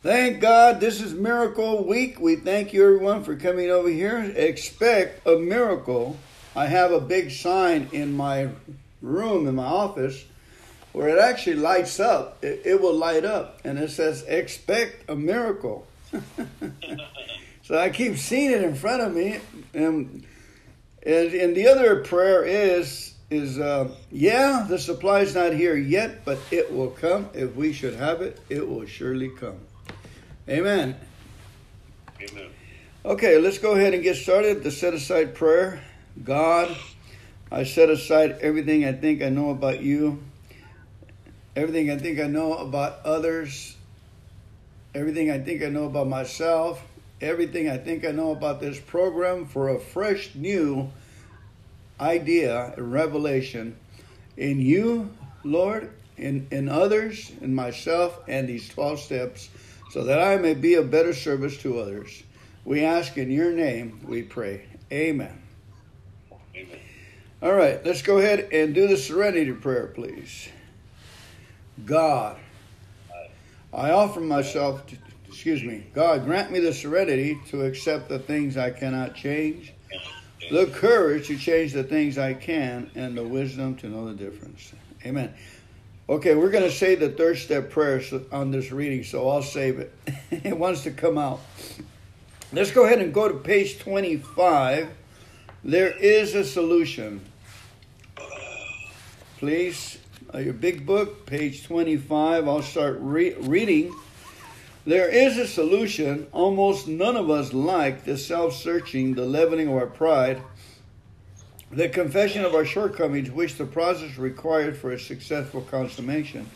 Thank God this is Miracle Week. We thank you everyone for coming over here. Expect a miracle. I have a big sign in my room, in my office, where it actually lights up. It, it will light up and it says, Expect a miracle. so I keep seeing it in front of me. And, and, and the other prayer is, is uh, yeah, the supply's not here yet, but it will come. If we should have it, it will surely come. Amen. Amen. Okay, let's go ahead and get started. The set aside prayer. God, I set aside everything I think I know about you, everything I think I know about others, everything I think I know about myself, everything I think I know about this program for a fresh new idea, and revelation in you, Lord, in, in others, in myself, and these 12 steps so that I may be a better service to others. We ask in your name, we pray. Amen. Amen. All right, let's go ahead and do the serenity prayer, please. God, I offer myself, to, excuse me, God, grant me the serenity to accept the things I cannot change, the courage to change the things I can, and the wisdom to know the difference. Amen. Okay, we're going to say the third step prayer on this reading, so I'll save it. it wants to come out. Let's go ahead and go to page 25. There is a solution. Please, uh, your big book, page 25. I'll start re- reading. There is a solution. Almost none of us like the self searching, the leavening of our pride the confession of our shortcomings, which the process required for a successful consummation.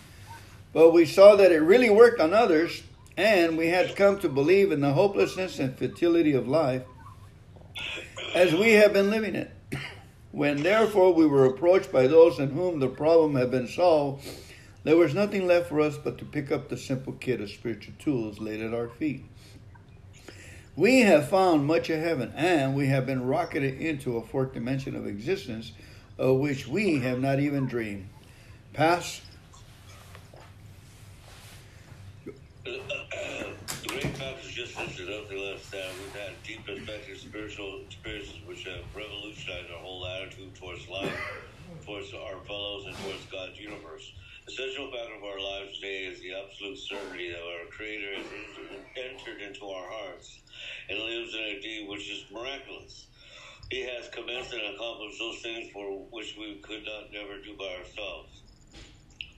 But we saw that it really worked on others, and we had come to believe in the hopelessness and futility of life as we have been living it. When therefore we were approached by those in whom the problem had been solved, there was nothing left for us but to pick up the simple kit of spiritual tools laid at our feet. We have found much of heaven, and we have been rocketed into a fourth dimension of existence of which we have not even dreamed. Pass. The great fact just just as the last time. we've had deep effective spiritual experiences which have revolutionized our whole attitude towards life, towards our fellows, and towards God's universe. The central fact of our lives today is the absolute certainty that our Creator has entered into our hearts and lives in a deed which is miraculous. He has commenced and accomplished those things for which we could not never do by ourselves.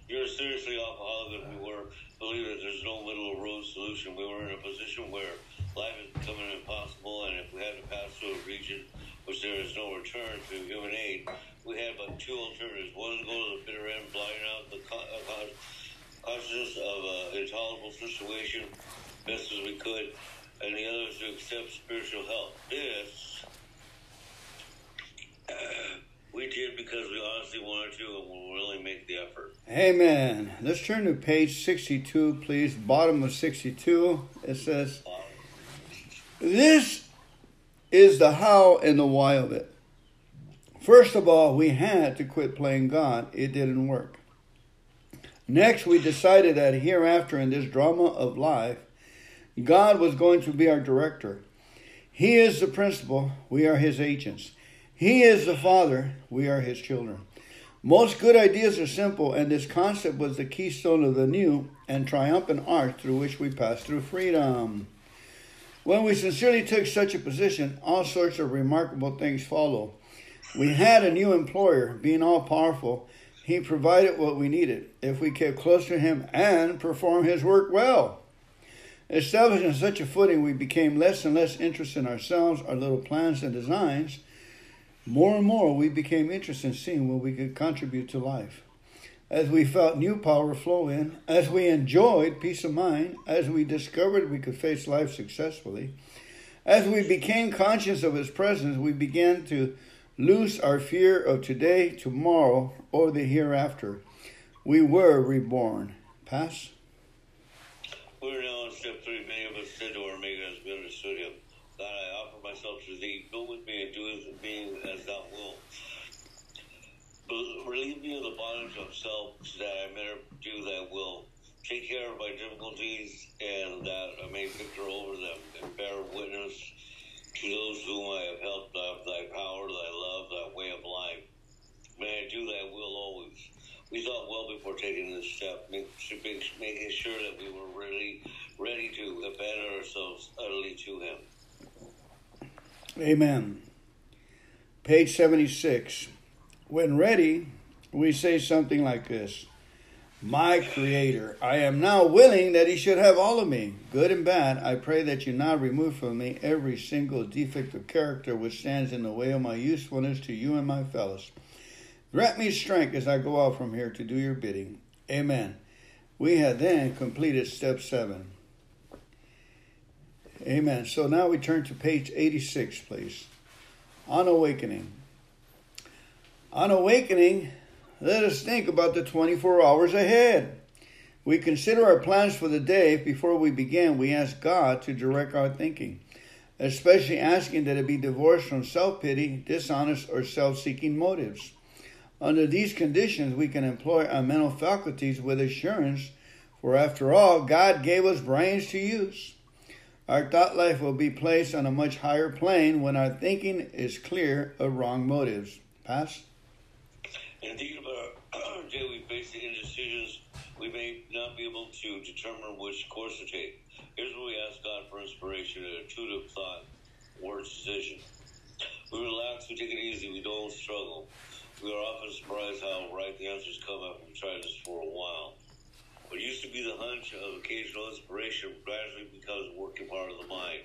You're seriously alcoholic we were, believe that there's no middle road solution. We were in a position where life is becoming impossible, and if we had to pass through a region which there is no return to human aid, we had but two alternatives. One is go to the bitter end, blotting out the uh, consciousness of an intolerable situation best as we could, and the others to accept spiritual help. This uh, we did because we honestly wanted to and will really make the effort. Amen. Let's turn to page 62, please. Bottom of 62. It says, This is the how and the why of it. First of all, we had to quit playing God. It didn't work. Next, we decided that hereafter in this drama of life, God was going to be our director. He is the principal, we are his agents. He is the father, we are his children. Most good ideas are simple, and this concept was the keystone of the new and triumphant arch through which we passed through freedom. When we sincerely took such a position, all sorts of remarkable things follow. We had a new employer, being all powerful. He provided what we needed if we kept close to him and performed his work well. Established on such a footing, we became less and less interested in ourselves, our little plans and designs. More and more, we became interested in seeing what we could contribute to life. As we felt new power flow in, as we enjoyed peace of mind, as we discovered we could face life successfully, as we became conscious of His presence, we began to lose our fear of today, tomorrow, or the hereafter. We were reborn. Pass. We're now on step three. Many of us said to our Maker as we understood him, God, I offer myself to thee. Go with me and do with me as thou wilt. Relieve me of the bondage of self so that I may do thy will. Take care of my difficulties and thou character over them and bear witness to those whom I have helped thy, thy power, thy love, thy way of life. May I do thy will always. We thought well before taking this step, making sure that we were really ready to abandon ourselves utterly to him. Amen. Page 76. When ready, we say something like this My Creator, I am now willing that He should have all of me, good and bad. I pray that you now remove from me every single defect of character which stands in the way of my usefulness to you and my fellows. Grant me strength as I go out from here to do your bidding. Amen. We had then completed step seven. Amen. So now we turn to page 86, please. On awakening. On awakening, let us think about the 24 hours ahead. We consider our plans for the day. Before we begin, we ask God to direct our thinking, especially asking that it be divorced from self pity, dishonest, or self seeking motives. Under these conditions, we can employ our mental faculties with assurance, for after all, God gave us brains to use. Our thought life will be placed on a much higher plane when our thinking is clear of wrong motives. Pass. In thinking about our daily basic indecisions, we may not be able to determine which course to take. Here's where we ask God for inspiration and intuitive thought, words, decision. We relax, we take it easy, we don't struggle. We are often surprised how right the answers come after we try this for a while. What used to be the hunch of occasional inspiration gradually becomes a working part of the mind.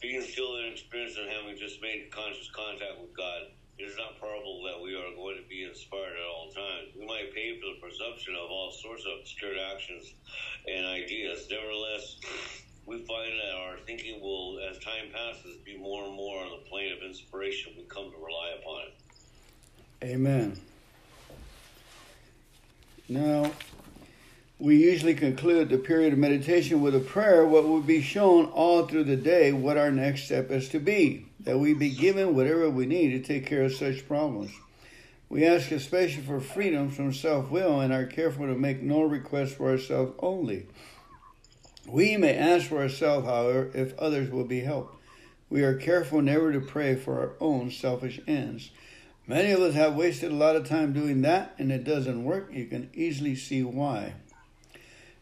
Being still in experience and having just made conscious contact with God, it is not probable that we are going to be inspired at all times. We might pay for the presumption of all sorts of obscure actions and ideas. Nevertheless, we find that our thinking will, as time passes, be more and more on the plane of inspiration we come to rely upon it. Amen. Now, we usually conclude the period of meditation with a prayer, what will be shown all through the day what our next step is to be, that we be given whatever we need to take care of such problems. We ask especially for freedom from self will and are careful to make no requests for ourselves only. We may ask for ourselves, however, if others will be helped. We are careful never to pray for our own selfish ends. Many of us have wasted a lot of time doing that, and it doesn't work. You can easily see why.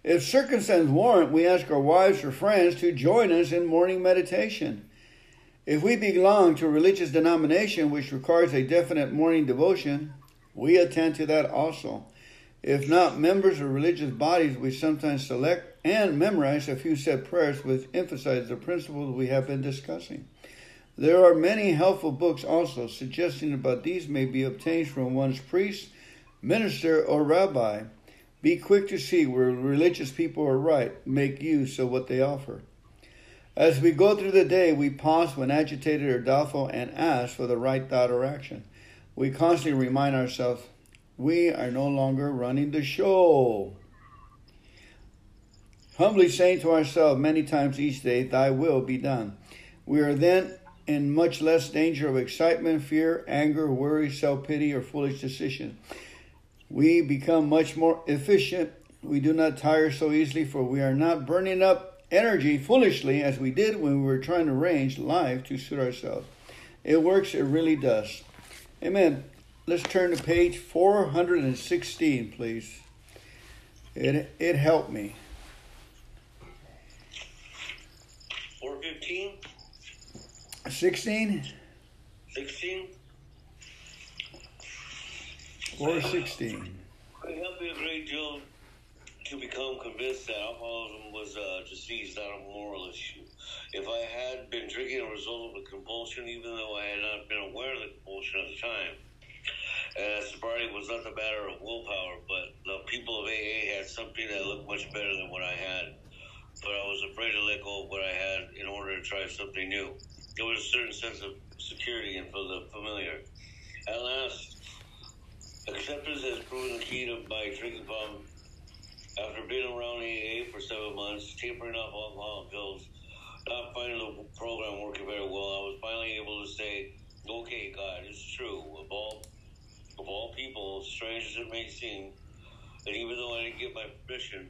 If circumstances warrant, we ask our wives or friends to join us in morning meditation. If we belong to a religious denomination which requires a definite morning devotion, we attend to that also. If not, members of religious bodies, we sometimes select and memorize a few set prayers which emphasize the principles we have been discussing. There are many helpful books also suggesting about these may be obtained from one's priest, minister, or rabbi. Be quick to see where religious people are right, make use of what they offer. As we go through the day, we pause when agitated or doubtful and ask for the right thought or action. We constantly remind ourselves we are no longer running the show. Humbly saying to ourselves many times each day, Thy will be done. We are then in much less danger of excitement, fear, anger, worry, self pity, or foolish decision we become much more efficient. We do not tire so easily, for we are not burning up energy foolishly as we did when we were trying to arrange life to suit ourselves. It works, it really does. Amen. Let's turn to page 416, please. It, it helped me. 415? 16? 16? 416 become convinced that alcoholism was a disease, not a moral issue. If I had been drinking a result of a compulsion, even though I had not been aware of the compulsion at the time, and sobriety was not a matter of willpower, but the people of AA had something that looked much better than what I had. But I was afraid to let go of what I had in order to try something new. There was a certain sense of security and for the familiar. At last, Acceptance has proven the key to my drinking problem. After being around AA for seven months, tapering off alcohol and pills, not finding the program working very well, I was finally able to say, okay, God, it's true. Of all, of all people, strange as it may seem, and even though I didn't get my permission,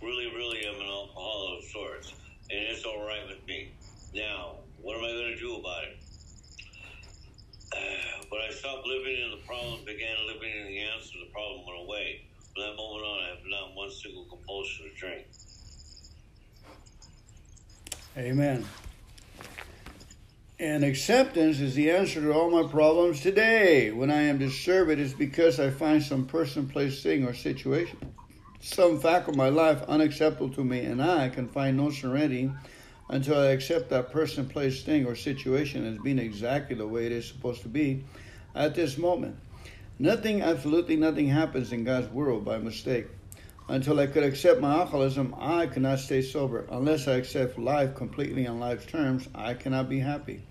really, really I'm an alcoholic of sorts. And it's all right with me. Now, what am I going to do about it? When I stopped living in the problem, began living in the answer, the problem went away. From that moment on, I have not one single compulsion to drink. Amen. And acceptance is the answer to all my problems today. When I am disturbed, it is because I find some person, place, thing, or situation, some fact of my life unacceptable to me, and I can find no serenity until I accept that person, place, thing, or situation as being exactly the way it is supposed to be at this moment. Nothing, absolutely nothing happens in God's world by mistake. Until I could accept my alcoholism, I could not stay sober. Unless I accept life completely on life's terms, I cannot be happy.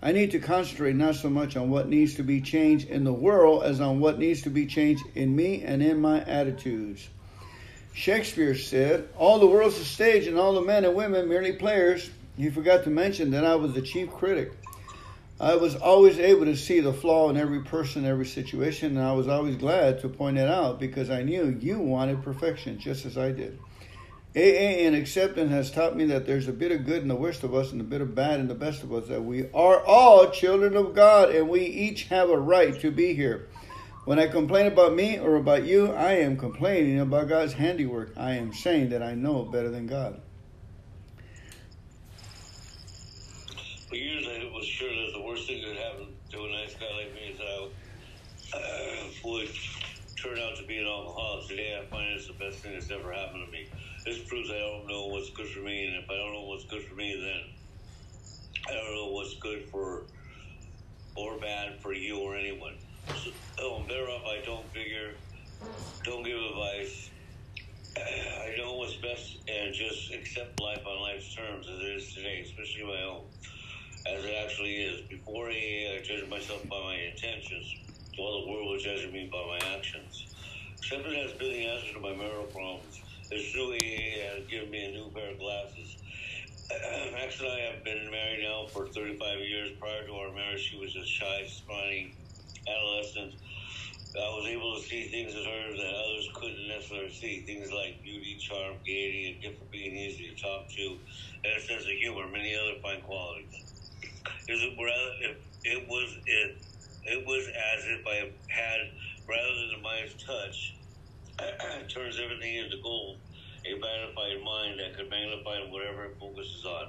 I need to concentrate not so much on what needs to be changed in the world as on what needs to be changed in me and in my attitudes. Shakespeare said, All the world's a stage and all the men and women merely players. He forgot to mention that I was the chief critic. I was always able to see the flaw in every person, every situation, and I was always glad to point it out because I knew you wanted perfection just as I did. AA and acceptance has taught me that there's a bit of good in the worst of us and a bit of bad in the best of us, that we are all children of God and we each have a right to be here. When I complain about me or about you, I am complaining about God's handiwork. I am saying that I know better than God. For years, I was sure that the worst thing that could happen to a nice guy like me is that I uh, would turn out to be an alcoholic. Today, I find it's the best thing that's ever happened to me. This proves I don't know what's good for me, and if I don't know what's good for me, then I don't know what's good for or bad for you or anyone. So, oh, I'm better off I don't figure, don't give advice. I know what's best and just accept life on life's terms as it is today, especially my own as it actually is. Before I uh, judged myself by my intentions, while the world was judging me by my actions. Acceptance has been the answer to my marital problems. It's true AA uh, has given me a new pair of glasses. Max and I have been married now for 35 years. Prior to our marriage, she was a shy, scrawny adolescent. I was able to see things in her that others couldn't necessarily see. Things like beauty, charm, gaiety, a gift for being easy to talk to, and a sense of humor, many other fine qualities it if it was it it was as if I had rather than Midas touch turns everything into gold, a magnified mind that could magnify whatever it focuses on.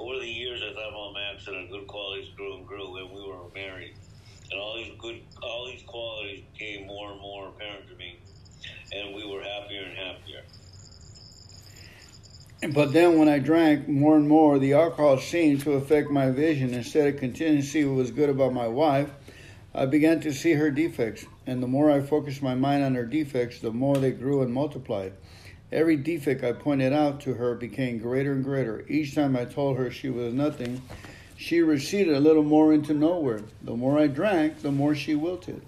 Over the years, I thought about Max and our good qualities grew and grew, and we were married. And all these good, all these qualities became more and more apparent to me, and we were happier and happier. But then when I drank more and more, the alcohol seemed to affect my vision. Instead of continuing to see what was good about my wife, I began to see her defects. And the more I focused my mind on her defects, the more they grew and multiplied. Every defect I pointed out to her became greater and greater. Each time I told her she was nothing, she receded a little more into nowhere. The more I drank, the more she wilted.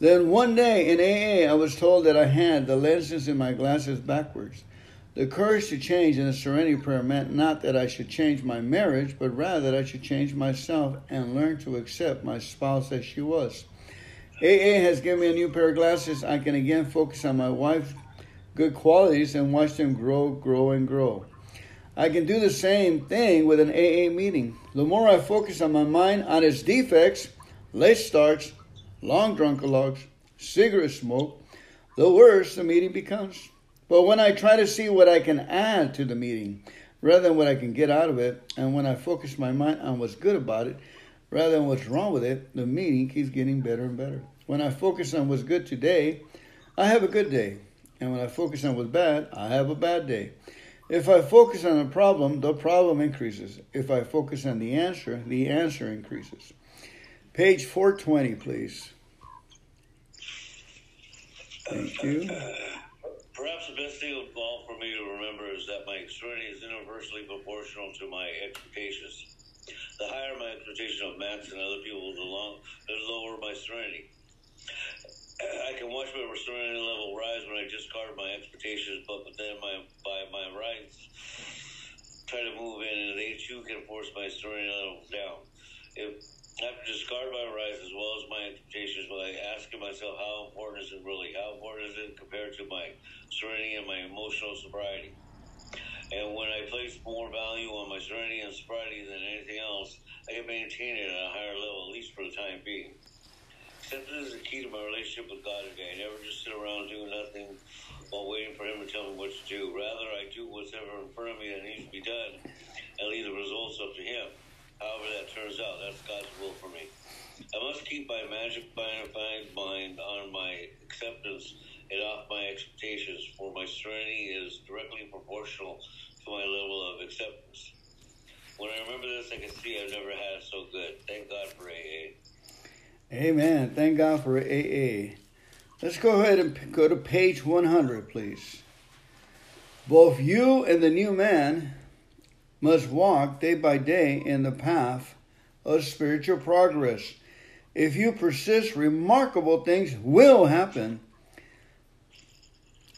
Then one day in AA, I was told that I had the lenses in my glasses backwards. The courage to change in the serenity prayer meant not that I should change my marriage, but rather that I should change myself and learn to accept my spouse as she was. AA has given me a new pair of glasses. I can again focus on my wife's good qualities and watch them grow, grow, and grow. I can do the same thing with an AA meeting. The more I focus on my mind on its defects, late starts, long drunkalogs, cigarette smoke, the worse the meeting becomes. But when I try to see what I can add to the meeting rather than what I can get out of it, and when I focus my mind on what's good about it rather than what's wrong with it, the meeting keeps getting better and better. When I focus on what's good today, I have a good day. And when I focus on what's bad, I have a bad day. If I focus on a problem, the problem increases. If I focus on the answer, the answer increases. Page 420, please. Thank you. Perhaps the best thing of all for me to remember is that my serenity is inversely proportional to my expectations. The higher my expectation of Max and other people, the, long, the lower my serenity. I can watch my serenity level rise when I discard my expectations, but then my by my rights try to move in, and they too can force my serenity level down. If I to discard my rights as well as my expectations by asking myself how important is it really? How important is it compared to my serenity and my emotional sobriety? And when I place more value on my serenity and sobriety than anything else, I can maintain it at a higher level, at least for the time being. Acceptance is the key to my relationship with God today. I never just sit around doing nothing while waiting for Him to tell me what to do. Rather, I do whatever in front of me that needs to be done and leave the results up to Him. However that turns out, that's God's will for me. I must keep my magic mind on my acceptance and off my expectations, for my serenity is directly proportional to my level of acceptance. When I remember this, I can see I've never had it so good. Thank God for AA. Amen. Thank God for AA. Let's go ahead and go to page 100, please. Both you and the new man must walk day by day in the path of spiritual progress. If you persist, remarkable things will happen.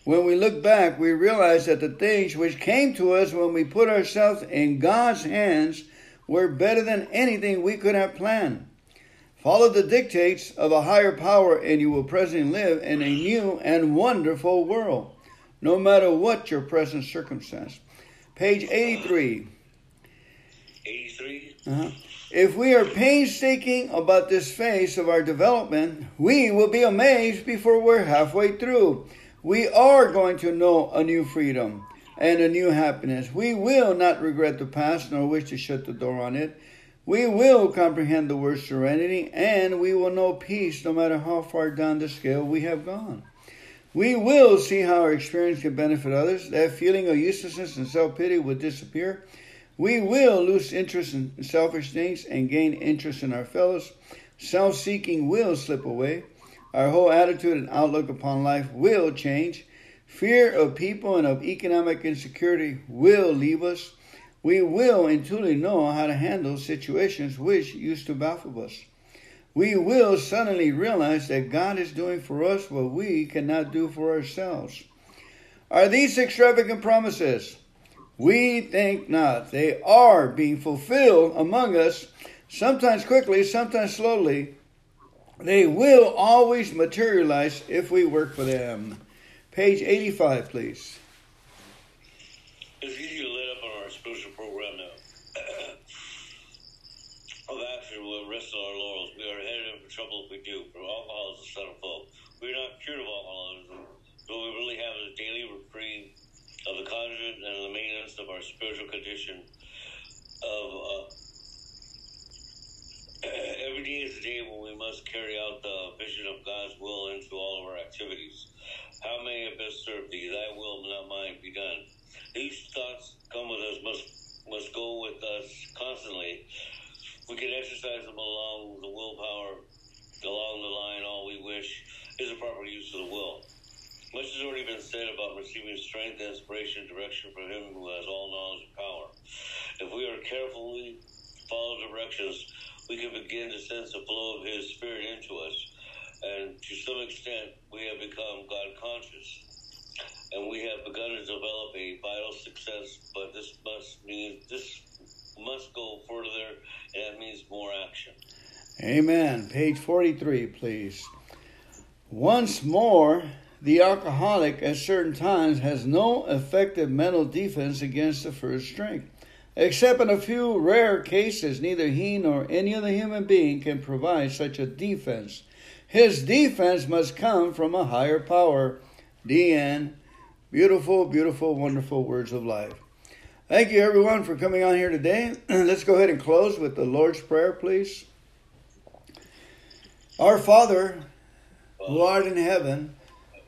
When we look back, we realize that the things which came to us when we put ourselves in God's hands were better than anything we could have planned. Follow the dictates of a higher power, and you will presently live in a new and wonderful world, no matter what your present circumstance. Page 83. 83? Uh-huh. If we are painstaking about this phase of our development, we will be amazed before we're halfway through. We are going to know a new freedom and a new happiness. We will not regret the past nor wish to shut the door on it. We will comprehend the word serenity and we will know peace no matter how far down the scale we have gone. We will see how our experience can benefit others. That feeling of uselessness and self pity will disappear we will lose interest in selfish things and gain interest in our fellows. Self seeking will slip away. Our whole attitude and outlook upon life will change. Fear of people and of economic insecurity will leave us. We will intuitively know how to handle situations which used to baffle us. We will suddenly realize that God is doing for us what we cannot do for ourselves. Are these extravagant promises? We think not. They are being fulfilled among us, sometimes quickly, sometimes slowly. They will always materialize if we work for them. Page 85, please. It's easy to let up on our spiritual program now. of action we'll rest on our laurels. We are headed for trouble if we do, for alcohol is a of foe. We are not cured of alcoholism, but we really have a daily reprieve of the conduit and the maintenance of our spiritual condition of uh, every day is a day when we must carry out the vision of God's will into all of our activities. How may I best serve thee? Thy will, not mine, be done. These thoughts come with us, must must go with us constantly. We can exercise them along the willpower, along the line. All we wish is a proper use of the will. Much has already been said about receiving strength, inspiration, and direction from Him who has all knowledge and power. If we are carefully follow directions, we can begin to sense the flow of His Spirit into us. And to some extent, we have become God conscious. And we have begun to develop a vital success, but this must mean this must go further, and that means more action. Amen. Page 43, please. Once more, the alcoholic at certain times has no effective mental defense against the first drink. Except in a few rare cases, neither he nor any other human being can provide such a defense. His defense must come from a higher power. DN. Beautiful, beautiful, wonderful words of life. Thank you, everyone, for coming on here today. Let's go ahead and close with the Lord's Prayer, please. Our Father, who art in heaven,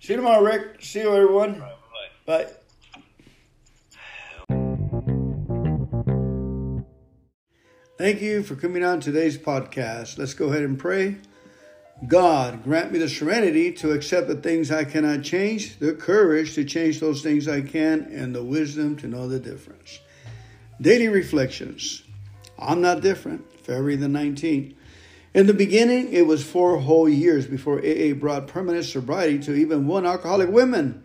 See you tomorrow, Rick. See you, everyone. Bye. Bye. Thank you for coming on today's podcast. Let's go ahead and pray. God, grant me the serenity to accept the things I cannot change, the courage to change those things I can, and the wisdom to know the difference. Daily Reflections. I'm not different. February the 19th. In the beginning, it was four whole years before AA brought permanent sobriety to even one alcoholic woman.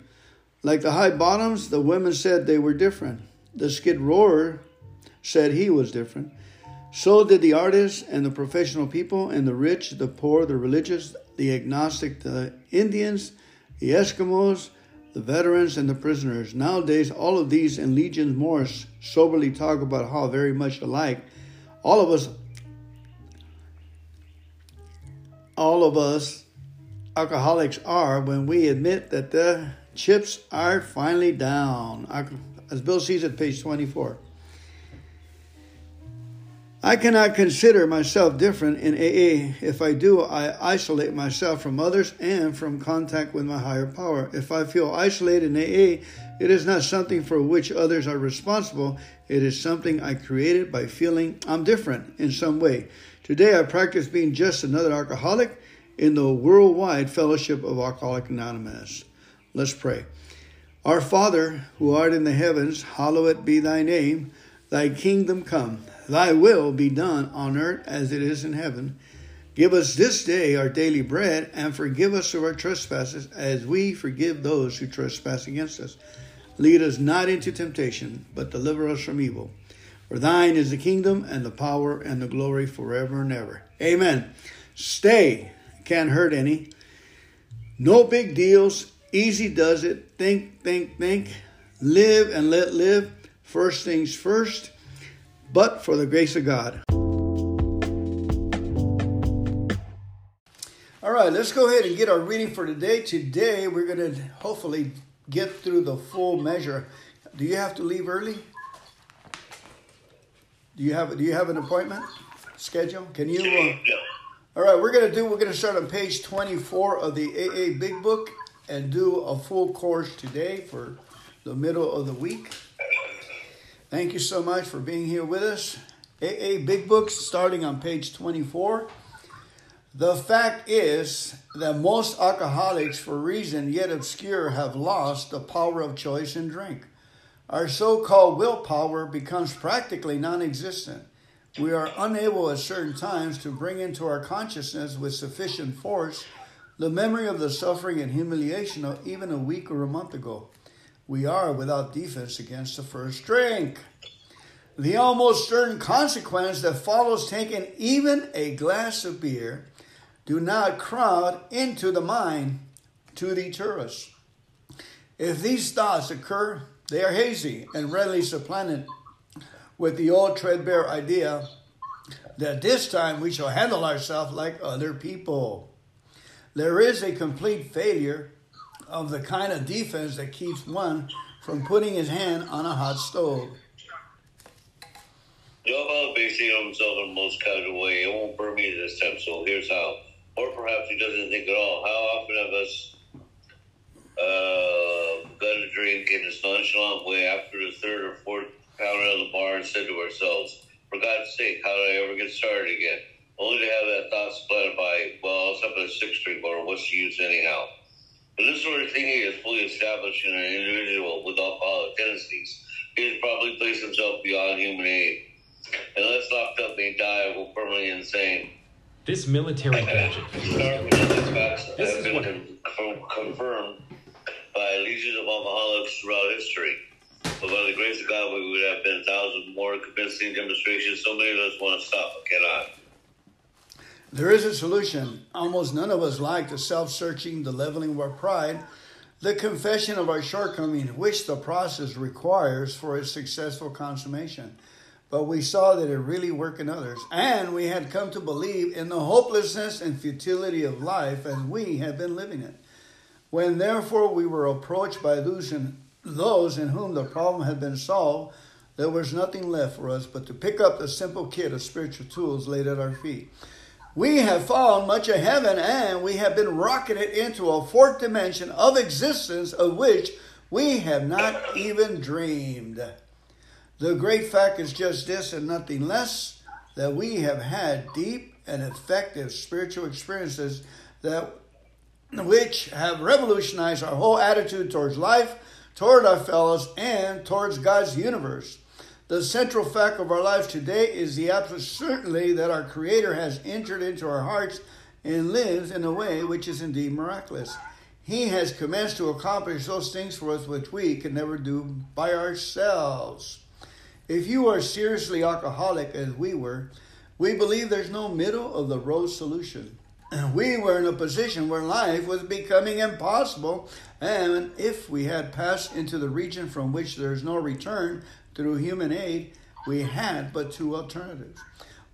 Like the high bottoms, the women said they were different. The skid rower said he was different. So did the artists and the professional people and the rich, the poor, the religious, the agnostic, the Indians, the Eskimos, the veterans, and the prisoners. Nowadays, all of these and legions more soberly talk about how very much alike all of us, all of us alcoholics are when we admit that the chips are finally down. As Bill Sees It page 24. I cannot consider myself different in AA. If I do, I isolate myself from others and from contact with my higher power. If I feel isolated in AA, it is not something for which others are responsible. It is something I created by feeling I'm different in some way. Today, I practice being just another alcoholic in the worldwide fellowship of Alcoholic Anonymous. Let's pray. Our Father, who art in the heavens, hallowed be thy name. Thy kingdom come. Thy will be done on earth as it is in heaven. Give us this day our daily bread, and forgive us of our trespasses, as we forgive those who trespass against us. Lead us not into temptation, but deliver us from evil. For thine is the kingdom, and the power, and the glory forever and ever. Amen. Stay. Can't hurt any. No big deals. Easy does it. Think, think, think. Live and let live. First things first but for the grace of God. All right, let's go ahead and get our reading for today. Today, we're going to hopefully get through the full measure. Do you have to leave early? Do you have Do you have an appointment schedule? Can you? Uh, all right, we're gonna do. We're gonna start on page twenty four of the AA Big Book and do a full course today for the middle of the week. Thank you so much for being here with us. AA Big Books starting on page 24. The fact is that most alcoholics, for reason yet obscure, have lost the power of choice in drink. Our so called willpower becomes practically non existent. We are unable at certain times to bring into our consciousness with sufficient force the memory of the suffering and humiliation of even a week or a month ago we are without defense against the first drink. The almost certain consequence that follows taking even a glass of beer do not crowd into the mind to deter us. If these thoughts occur, they are hazy and readily supplanted with the old threadbare idea that this time we shall handle ourselves like other people. There is a complete failure of the kind of defense that keeps one from putting his hand on a hot stove. Joe basing himself in most casual way. It won't burn me this time, so here's how. Or perhaps he doesn't think at all. How often have us uh, got a drink in this nonchalant way after the third or fourth out of the bar and said to ourselves, for God's sake, how did I ever get started again? Only to have that thought splattered by, well, I was up at a six drink or what's the use anyhow? But this sort of thinking is fully established in an individual with alcoholic tendencies. He has probably placed himself beyond human aid. Unless locked up, may die or permanently insane. This military gadget. These facts this have been con- confirmed by legions of alcoholics throughout history. But by the grace of God, we would have been a thousand more convincing demonstrations. So many of us want to stop, but cannot. There is a solution. Almost none of us like the self searching, the leveling of our pride, the confession of our shortcomings, which the process requires for its successful consummation. But we saw that it really worked in others, and we had come to believe in the hopelessness and futility of life as we had been living it. When therefore we were approached by those in, those in whom the problem had been solved, there was nothing left for us but to pick up the simple kit of spiritual tools laid at our feet. We have found much of heaven and we have been rocketed into a fourth dimension of existence of which we have not even dreamed. The great fact is just this and nothing less that we have had deep and effective spiritual experiences that which have revolutionized our whole attitude towards life, toward our fellows, and towards God's universe. The central fact of our lives today is the absolute certainty that our Creator has entered into our hearts and lives in a way which is indeed miraculous. He has commenced to accomplish those things for us which we could never do by ourselves. If you are seriously alcoholic, as we were, we believe there's no middle of the road solution. We were in a position where life was becoming impossible, and if we had passed into the region from which there is no return through human aid, we had but two alternatives.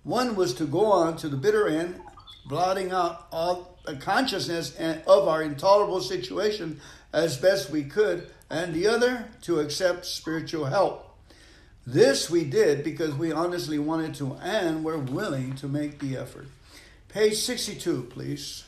One was to go on to the bitter end, blotting out all the consciousness of our intolerable situation as best we could, and the other to accept spiritual help. This we did because we honestly wanted to and were willing to make the effort. Page 62, please.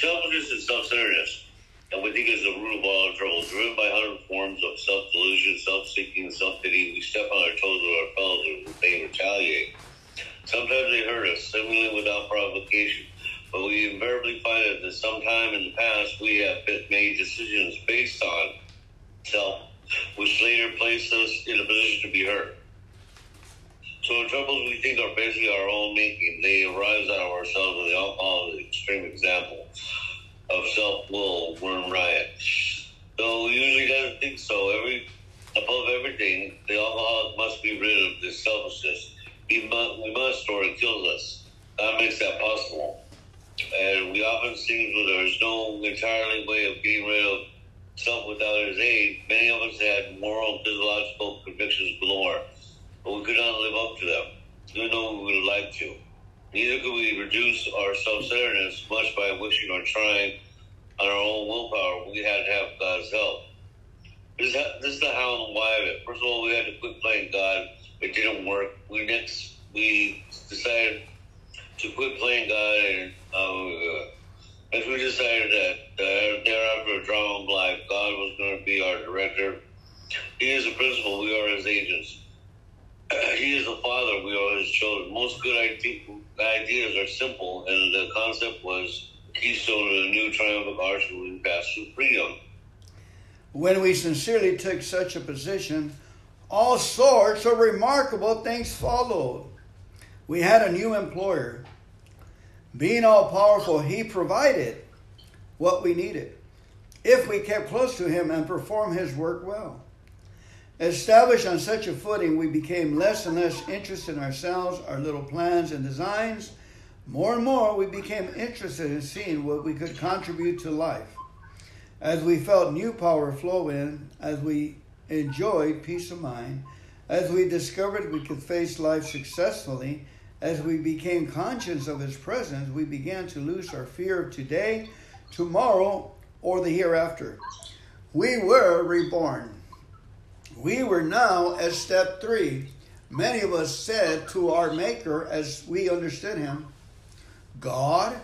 Selfishness and self-centeredness, and we think is the root of all trouble. Driven by hundred forms of self-delusion, self-seeking, self-pity, we step on our toes with our fellows and they retaliate. Sometimes they hurt us, seemingly without provocation, but we invariably find that sometime in the past we have made decisions based on self, which later place us in a position to be hurt. So the troubles we think are basically our own making. They arise out of ourselves, and the alcohol is an extreme example of self-will run riot. Though we usually doesn't think so. Every above everything, the alcoholic must be rid of this selfishness we must, we must or it kills us. God makes that possible. And we often see that there's no entirely way of getting rid of self without his aid. Many of us had moral physiological convictions galore, but we could not live up to them, even though we would liked to. Neither could we reduce our self-centeredness much by wishing or trying on our own willpower. We had to have God's help. This, this is the how and why of it. First of all, we had to quit playing God it didn't work. We next we decided to quit playing God, and uh, as we decided that uh, thereafter drama of life, God was going to be our director. He is the principal. We are his agents. he is the father. We are his children. Most good ideas are simple, and the concept was keystone of the new triumphant arch we pass through freedom. When we sincerely took such a position, all sorts of remarkable things followed. We had a new employer. Being all powerful, he provided what we needed if we kept close to him and performed his work well. Established on such a footing, we became less and less interested in ourselves, our little plans and designs. More and more, we became interested in seeing what we could contribute to life. As we felt new power flow in, as we enjoyed peace of mind, as we discovered we could face life successfully, as we became conscious of His presence, we began to lose our fear of today, tomorrow, or the hereafter. We were reborn. We were now at step three. Many of us said to our Maker, as we understood Him, God,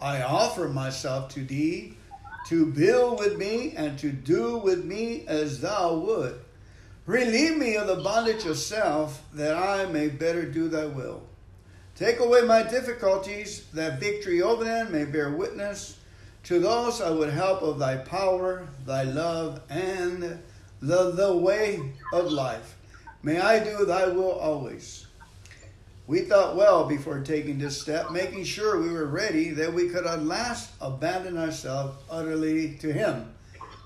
I offer myself to Thee to build with me and to do with me as thou would. Relieve me of the bondage of self, that I may better do thy will. Take away my difficulties, that victory over them may bear witness. To those I would help of thy power, thy love, and the, the way of life. May I do thy will always. We thought well before taking this step, making sure we were ready that we could at last abandon ourselves utterly to Him.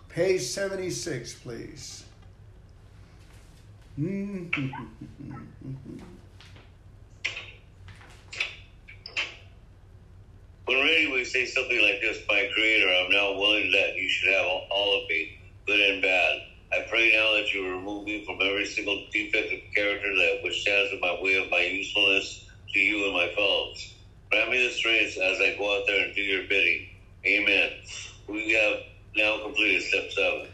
Page 76, please. when ready, we say something like this My Creator, I'm now willing that you should have all of me, good and bad. I pray now that you remove me from every single defect of character that which stands in my way of my usefulness to you and my fellows. Grant me the strength as I go out there and do your bidding. Amen. We have now completed step seven.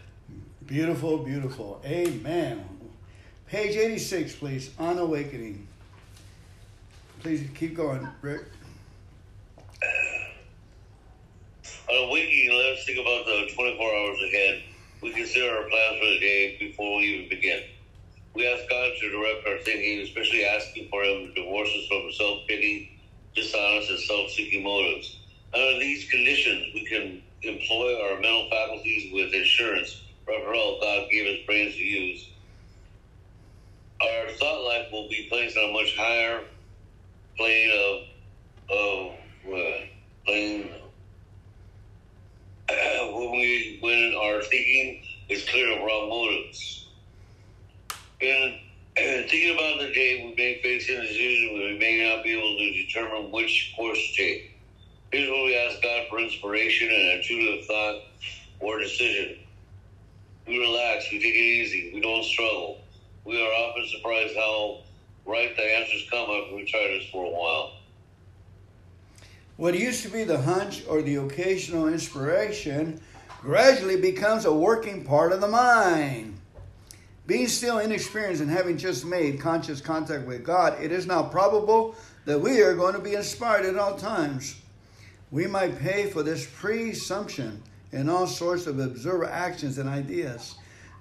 Beautiful, beautiful. Amen. Page 86, please. On awakening. Please keep going, Rick. On awakening, let us think about the 24 hours ahead we consider our plans for the day before we even begin. We ask God to direct our thinking, especially asking for Him to divorce us from self pity, dishonest, and self-seeking motives. Under these conditions, we can employ our mental faculties with assurance. After all, God gave us brains to use. Our thought life will be placed on a much higher plane of of uh, plane when we when our thinking is clear of wrong motives. And thinking about the day we may face a decision we may not be able to determine which course to take. Here's where we ask God for inspiration and intuitive thought or decision. We relax, we take it easy, we don't struggle. We are often surprised how right the answers come after we try this for a while. What used to be the hunch or the occasional inspiration gradually becomes a working part of the mind. Being still inexperienced and having just made conscious contact with God, it is now probable that we are going to be inspired at all times. We might pay for this presumption in all sorts of observer actions and ideas.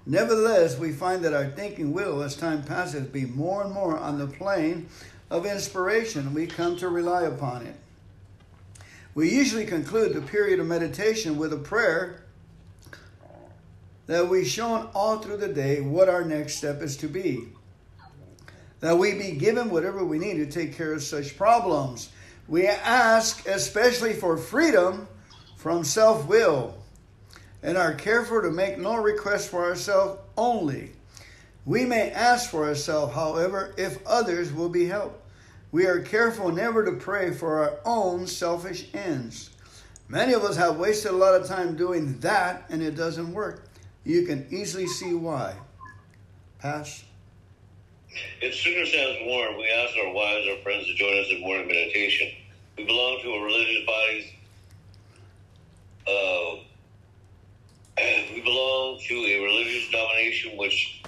Nevertheless, we find that our thinking will, as time passes, be more and more on the plane of inspiration. We come to rely upon it. We usually conclude the period of meditation with a prayer that we've shown all through the day what our next step is to be. That we be given whatever we need to take care of such problems. We ask especially for freedom from self will and are careful to make no request for ourselves only. We may ask for ourselves, however, if others will be helped. We are careful never to pray for our own selfish ends. Many of us have wasted a lot of time doing that and it doesn't work. You can easily see why. Pass. In circumstance warrant, we ask our wives or friends to join us in morning meditation. We belong to a religious bodies. Uh, we belong to a religious domination which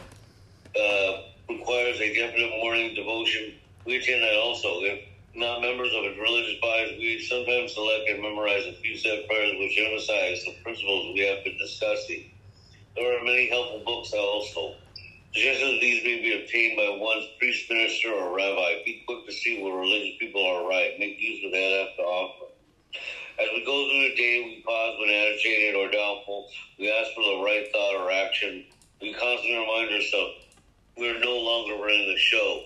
uh, requires a definite morning devotion. We attend that also. If not members of its religious bodies, we sometimes select and memorize a few set prayers which emphasize the principles we have been discussing. There are many helpful books also. Suggestions these may be obtained by one's priest, minister, or rabbi. Be quick to see what religious people are right. Make use of that after offer. As we go through the day, we pause when agitated or doubtful. We ask for the right thought or action. We constantly remind ourselves we are no longer running the show.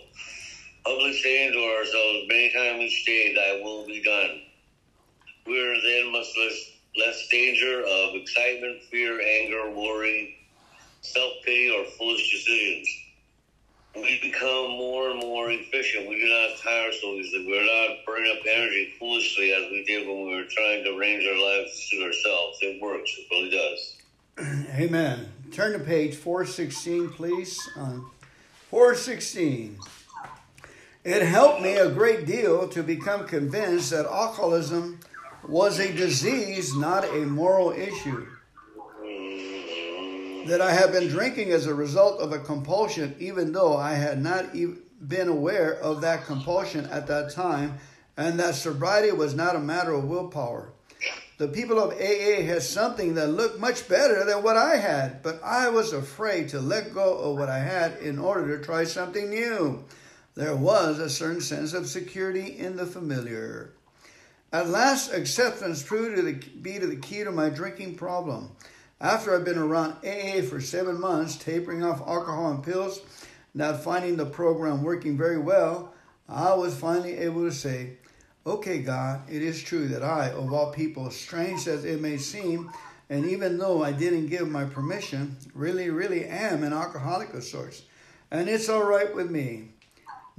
Saying to ourselves many times each day, Thy will be done. We are then much less, less danger of excitement, fear, anger, worry, self pity, or foolish decisions we become more and more efficient. We do not tire so easily. We're not burning up energy foolishly as we did when we were trying to arrange our lives to suit ourselves. It works. It really does. Amen. Turn to page 416, please. Uh, On 416. It helped me a great deal to become convinced that alcoholism was a disease, not a moral issue that I had been drinking as a result of a compulsion, even though I had not been aware of that compulsion at that time, and that sobriety was not a matter of willpower. The people of AA had something that looked much better than what I had, but I was afraid to let go of what I had in order to try something new. There was a certain sense of security in the familiar. At last, acceptance proved to be the key to my drinking problem. After I've been around AA for seven months, tapering off alcohol and pills, not finding the program working very well, I was finally able to say, Okay, God, it is true that I, of all people, strange as it may seem, and even though I didn't give my permission, really, really am an alcoholic of sorts. And it's all right with me.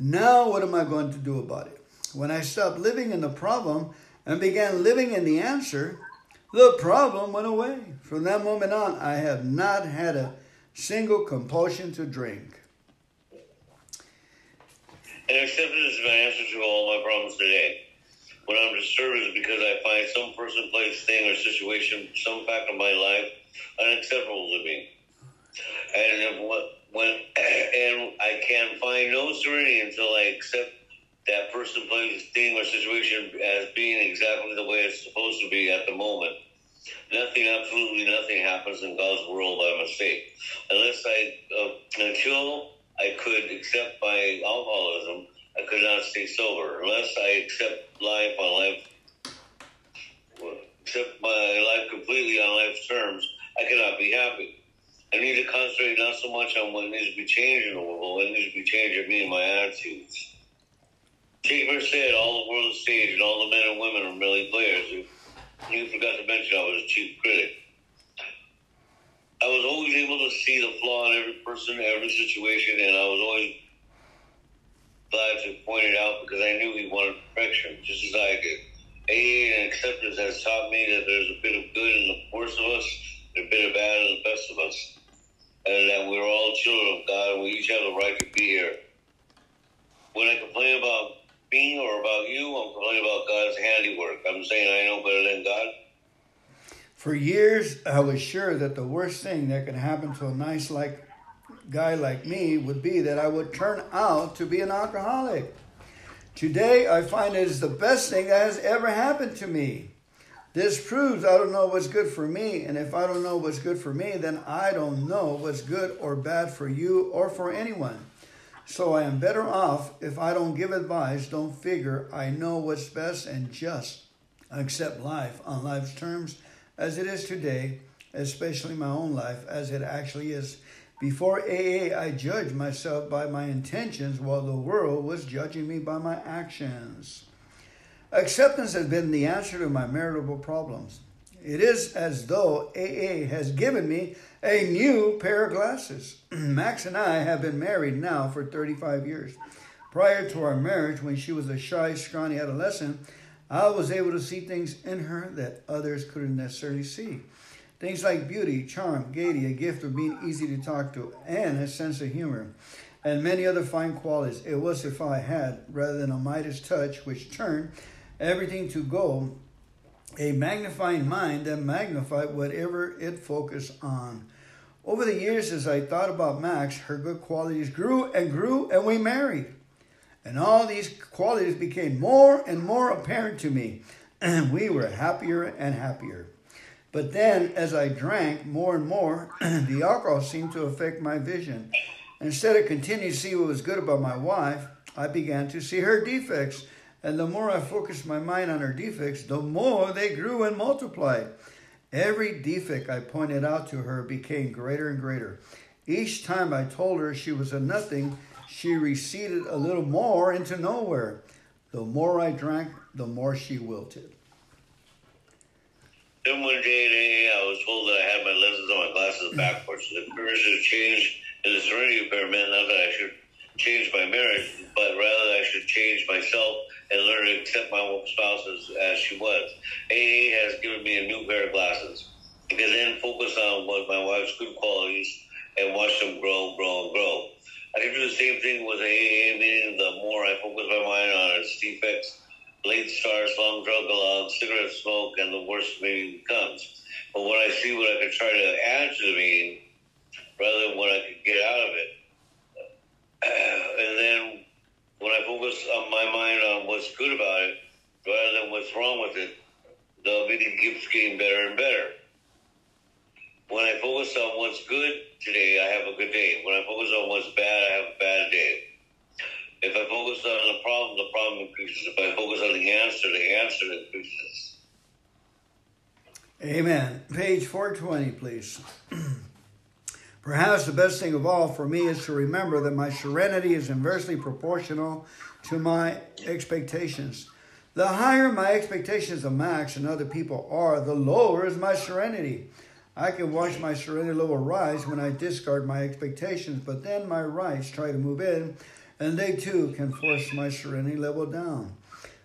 Now, what am I going to do about it? When I stopped living in the problem and began living in the answer, the problem went away. From that moment on, I have not had a single compulsion to drink. And acceptance is my answer to all my problems today. When I'm disturbed is because I find some person, place, thing, or situation, some fact of my life unacceptable to me. And if what when and I can find no serenity until I accept that person, place, thing, or situation as being exactly the way it's supposed to be at the moment. Nothing, absolutely nothing happens in God's world by mistake. Unless I, uh, until I could accept my alcoholism, I could not stay sober. Unless I accept life on life, accept my life completely on life's terms, I cannot be happy. I need to concentrate not so much on what needs to be changed in the world, but what needs to be changed in me and my attitudes. Shakespeare said all the world stage and all the men and women are merely players. You forgot to mention I was a chief critic. I was always able to see the flaw in every person, every situation, and I was always glad to point it out because I knew he wanted perfection, just as I did. AA and acceptance has taught me that there's a bit of good in the worst of us, and a bit of bad in the best of us and that we're all children of God and we each have the right to be here. When I complain about me or about you, I'm complaining about God's handiwork. I'm saying I know better than God. For years, I was sure that the worst thing that could happen to a nice like guy like me would be that I would turn out to be an alcoholic. Today, I find it is the best thing that has ever happened to me. This proves I don't know what's good for me, and if I don't know what's good for me, then I don't know what's good or bad for you or for anyone. So I am better off if I don't give advice, don't figure I know what's best, and just accept life on life's terms as it is today, especially my own life as it actually is. Before AA, I judged myself by my intentions while the world was judging me by my actions. Acceptance has been the answer to my marital problems. It is as though AA has given me a new pair of glasses. Max and I have been married now for 35 years. Prior to our marriage, when she was a shy, scrawny adolescent, I was able to see things in her that others couldn't necessarily see. Things like beauty, charm, gaiety, a gift of being easy to talk to, and a sense of humor, and many other fine qualities. It was if I had, rather than a Midas touch, which turned everything to go, a magnifying mind that magnified whatever it focused on. Over the years, as I thought about Max, her good qualities grew and grew, and we married. And all these qualities became more and more apparent to me, and we were happier and happier. But then, as I drank more and more, the alcohol seemed to affect my vision. Instead of continuing to see what was good about my wife, I began to see her defects and the more I focused my mind on her defects, the more they grew and multiplied. Every defect I pointed out to her became greater and greater. Each time I told her she was a nothing, she receded a little more into nowhere. The more I drank, the more she wilted. Then one day I was told that I had my lenses on my glasses backwards. The permission to change in the Serenity Prayer meant not that I should change my marriage, but rather I should change myself and learn to accept my spouse as, as she was. AA has given me a new pair of glasses because then focus on what my wife's good qualities and watch them grow, grow, and grow. I can do the same thing with AA, meaning the more I focus my mind on its defects, late starts, long drug allowance, cigarette smoke, and the worse the meeting becomes. But when I see what I can try to add to the meeting, rather than what I can get out of it, and then when I focus on my mind on what's good about it rather than what's wrong with it, the meeting keeps getting better and better. When I focus on what's good today, I have a good day. When I focus on what's bad, I have a bad day. If I focus on the problem, the problem increases. If I focus on the answer, the answer increases. Amen. Page 420, please. Perhaps the best thing of all for me is to remember that my serenity is inversely proportional to my expectations. The higher my expectations of Max and other people are, the lower is my serenity. I can watch my serenity level rise when I discard my expectations, but then my rights try to move in, and they too can force my serenity level down.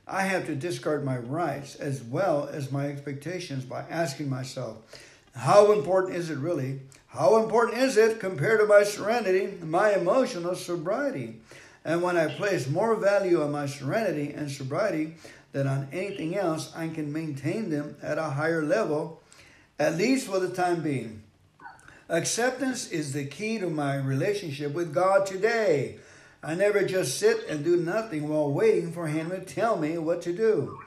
I have to discard my rights as well as my expectations by asking myself, how important is it really? How important is it compared to my serenity, my emotional sobriety? And when I place more value on my serenity and sobriety than on anything else, I can maintain them at a higher level, at least for the time being. Acceptance is the key to my relationship with God today. I never just sit and do nothing while waiting for Him to tell me what to do.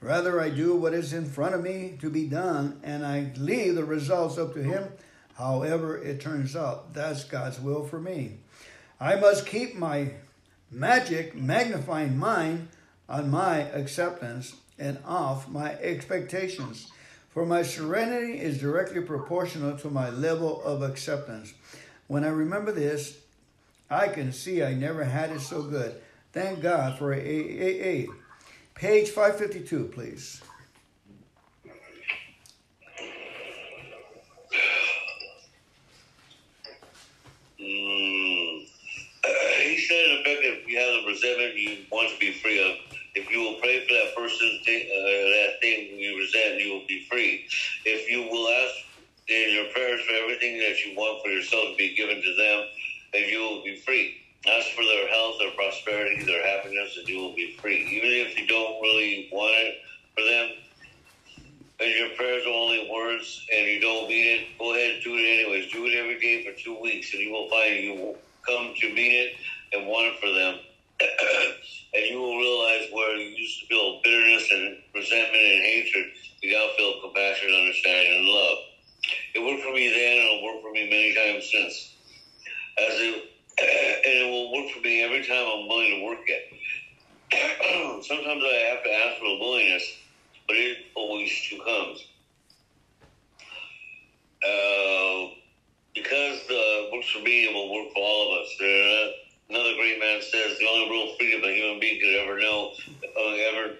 Rather, I do what is in front of me to be done, and I leave the results up to Him However, it turns out that's God's will for me. I must keep my magic magnifying mine on my acceptance and off my expectations. For my serenity is directly proportional to my level of acceptance. When I remember this, I can see I never had it so good. Thank God for AAA. Page 552, please. Mm. he said, in effect, if you have the resentment you want to be free of, if you will pray for that person, thing, uh, that thing you resent, you will be free. If you will ask in your prayers for everything that you want for yourself to be given to them, then you will be free. Ask for their health, their prosperity, their happiness, and you will be free. Even if you don't really want it for them, and your prayers are only words and you don't mean it, go ahead and do it anyways. Do it every day for two weeks, and you will find you will come to mean it and want it for them. and you will realize where you used to feel bitterness and resentment and hatred, you now feel compassion, understanding, and love. It worked for me then, and it'll work for me many times since. As it, and it will work for me every time I'm willing to work it. Sometimes I have to ask for the willingness, but it always comes. Uh, because the works for me, will work for all of us. There, another great man says the only real freedom a human being could ever know, uh, ever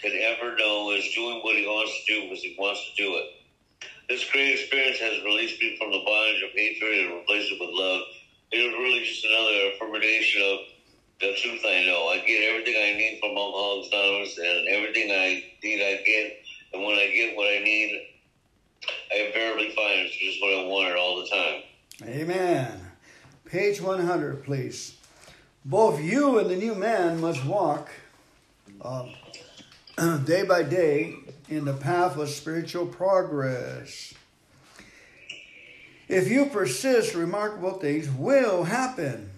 could ever know, is doing what he wants to do because he wants to do it. This great experience has released me from the bondage of hatred and replaced it with love. It was really just another affirmation of the truth I know. I get everything I need from Alcoholics Anonymous, and everything I need I get. And when I get what I need, I invariably find it's just what I wanted all the time. Amen. Page 100, please. Both you and the new man must walk uh, day by day in the path of spiritual progress. If you persist, remarkable things will happen.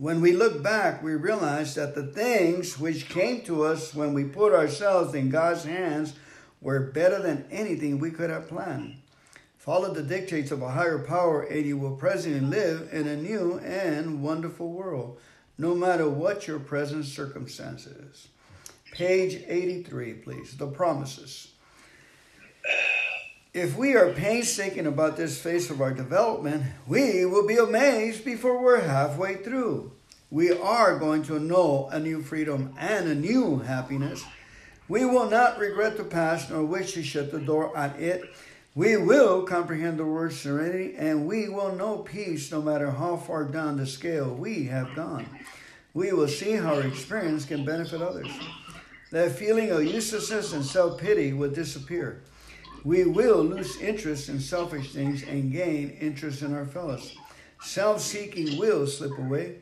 When we look back, we realize that the things which came to us when we put ourselves in God's hands were better than anything we could have planned. Follow the dictates of a higher power, and you will presently live in a new and wonderful world, no matter what your present circumstances. Page 83, please. The promises. If we are painstaking about this phase of our development, we will be amazed before we're halfway through. We are going to know a new freedom and a new happiness. We will not regret the past nor wish to shut the door on it. We will comprehend the word serenity and we will know peace no matter how far down the scale we have gone. We will see how our experience can benefit others. That feeling of uselessness and self pity will disappear. We will lose interest in selfish things and gain interest in our fellows. Self seeking will slip away.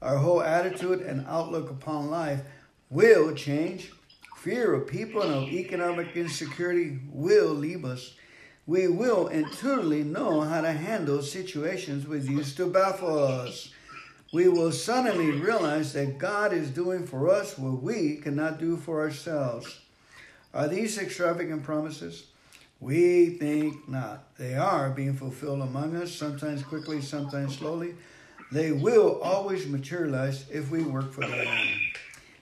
Our whole attitude and outlook upon life will change. Fear of people and of economic insecurity will leave us. We will intuitively know how to handle situations which used to baffle us. We will suddenly realize that God is doing for us what we cannot do for ourselves. Are these extravagant promises? We think not. They are being fulfilled among us, sometimes quickly, sometimes slowly. They will always materialize if we work for them.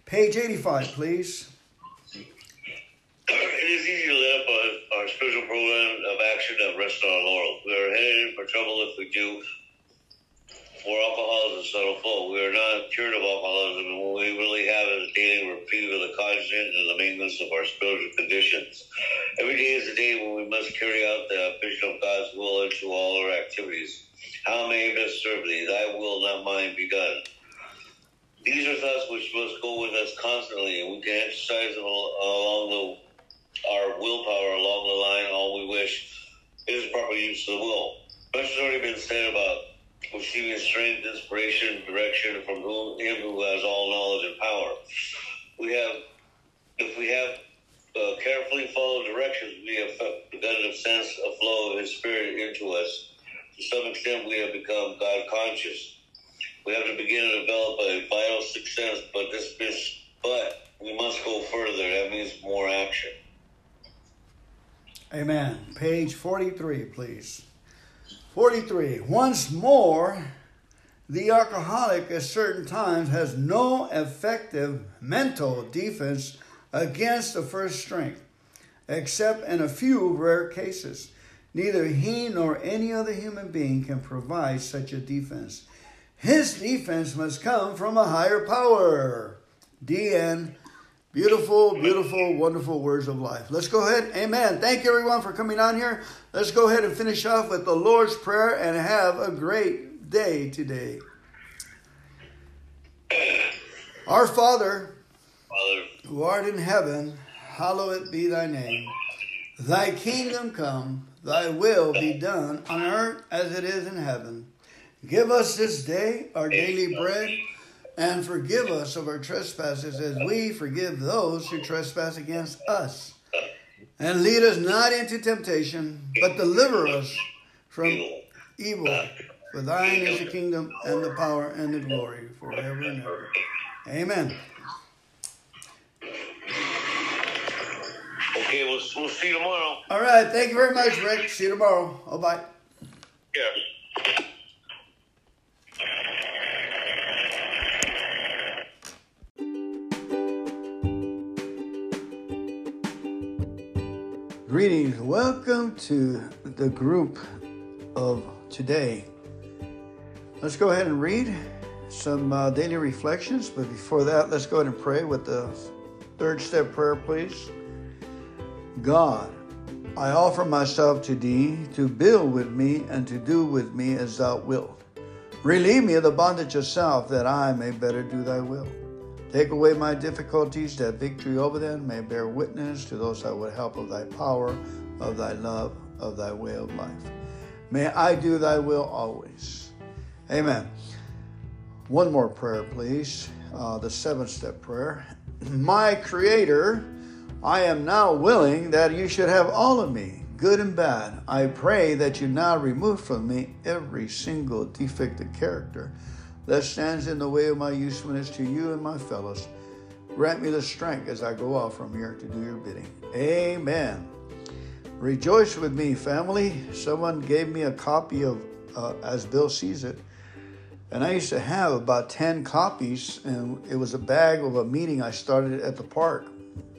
Page 85, please. It is easy to let up our, spiritual program of action that rests on our laurels. We are headed for trouble if we do for alcoholism subtle flow. We are not cured of alcoholism, and what we really have is a daily reprieve of the cognizant and the maintenance of our spiritual conditions. Every day is a day when we must carry out the vision of God's will into all our activities. How may I best serve thee? Thy will, not mine, be done. These are thoughts which must go with us constantly, and we can exercise them along the our willpower along the line all we wish. It is proper use of the will. Much has already been said about receiving strength, inspiration, direction from whom, Him who has all knowledge and power. We have, if we have uh, carefully followed directions, we have begun to sense a flow of His Spirit into us. To some extent, we have become God conscious. We have to begin to develop a vital sixth sense, but this, this, but we must go further. That means more action. Amen. Page 43, please. 43. Once more, The alcoholic at certain times has no effective mental defense against the first strength, except in a few rare cases. Neither he nor any other human being can provide such a defense. His defense must come from a higher power. DN. Beautiful, beautiful, wonderful words of life. Let's go ahead. Amen. Thank you, everyone, for coming on here. Let's go ahead and finish off with the Lord's Prayer and have a great day today. Our Father, Father, who art in heaven, hallowed be thy name. Thy kingdom come, thy will be done on earth as it is in heaven. Give us this day our daily bread, and forgive us of our trespasses as we forgive those who trespass against us. And lead us not into temptation, but deliver us from evil. For thine is the kingdom and the power and the glory forever and ever. Amen. okay, we'll, we'll see you tomorrow. All right. Thank you very much, Rick. See you tomorrow. Oh, bye. Yeah. Greetings. Welcome to the group of today. Let's go ahead and read some uh, daily reflections. But before that, let's go ahead and pray with the third step prayer, please. God, I offer myself to thee to build with me and to do with me as thou wilt. Relieve me of the bondage of self that I may better do thy will. Take away my difficulties that victory over them may bear witness to those that would help of thy power, of thy love, of thy way of life. May I do thy will always. Amen. One more prayer, please. Uh, the seventh step prayer. My Creator, I am now willing that you should have all of me, good and bad. I pray that you now remove from me every single defective character that stands in the way of my usefulness to you and my fellows. Grant me the strength as I go off from here to do your bidding. Amen. Rejoice with me, family. Someone gave me a copy of uh, As Bill Sees It. And I used to have about 10 copies, and it was a bag of a meeting I started at the park,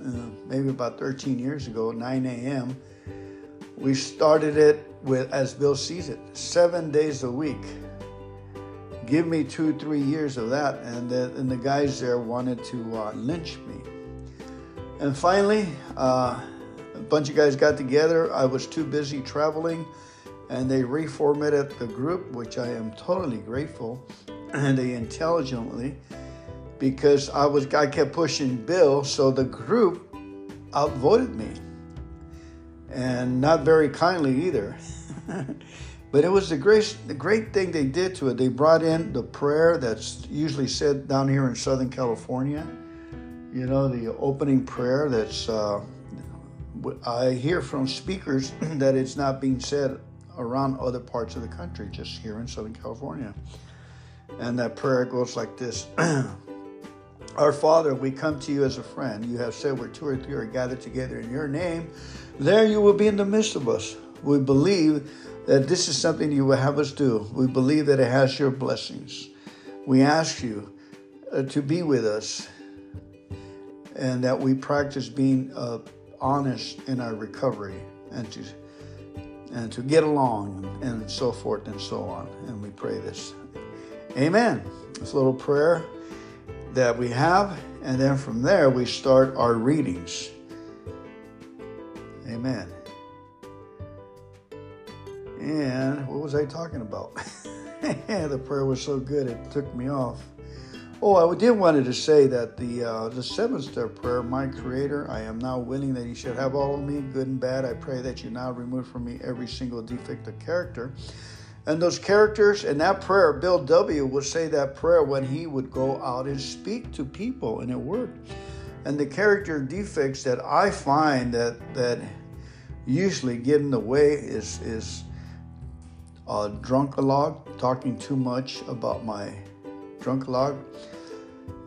uh, maybe about 13 years ago, 9 a.m. We started it with As Bill Sees It, seven days a week give me two, three years of that, and the, and the guys there wanted to uh, lynch me. And finally, uh, a bunch of guys got together. I was too busy traveling, and they reformatted the group, which I am totally grateful, and they intelligently, because I was I kept pushing Bill, so the group outvoted me, and not very kindly either. But it was the great, the great thing they did to it. They brought in the prayer that's usually said down here in Southern California. You know, the opening prayer that's, uh, I hear from speakers that it's not being said around other parts of the country, just here in Southern California. And that prayer goes like this Our Father, we come to you as a friend. You have said where two or three are gathered together in your name, there you will be in the midst of us. We believe that this is something you will have us do. We believe that it has your blessings. We ask you uh, to be with us and that we practice being uh, honest in our recovery and to and to get along and so forth and so on. And we pray this. Amen. This little prayer that we have, and then from there we start our readings. Amen. And what was I talking about? the prayer was so good it took me off. Oh, I did wanted to say that the uh, the seventh step prayer, my Creator, I am now willing that you should have all of me, good and bad. I pray that you now remove from me every single defect of character. And those characters in that prayer, Bill W. would say that prayer when he would go out and speak to people, and it worked. And the character defects that I find that that usually get in the way is is uh, drunkalog, talking too much about my drunkalog.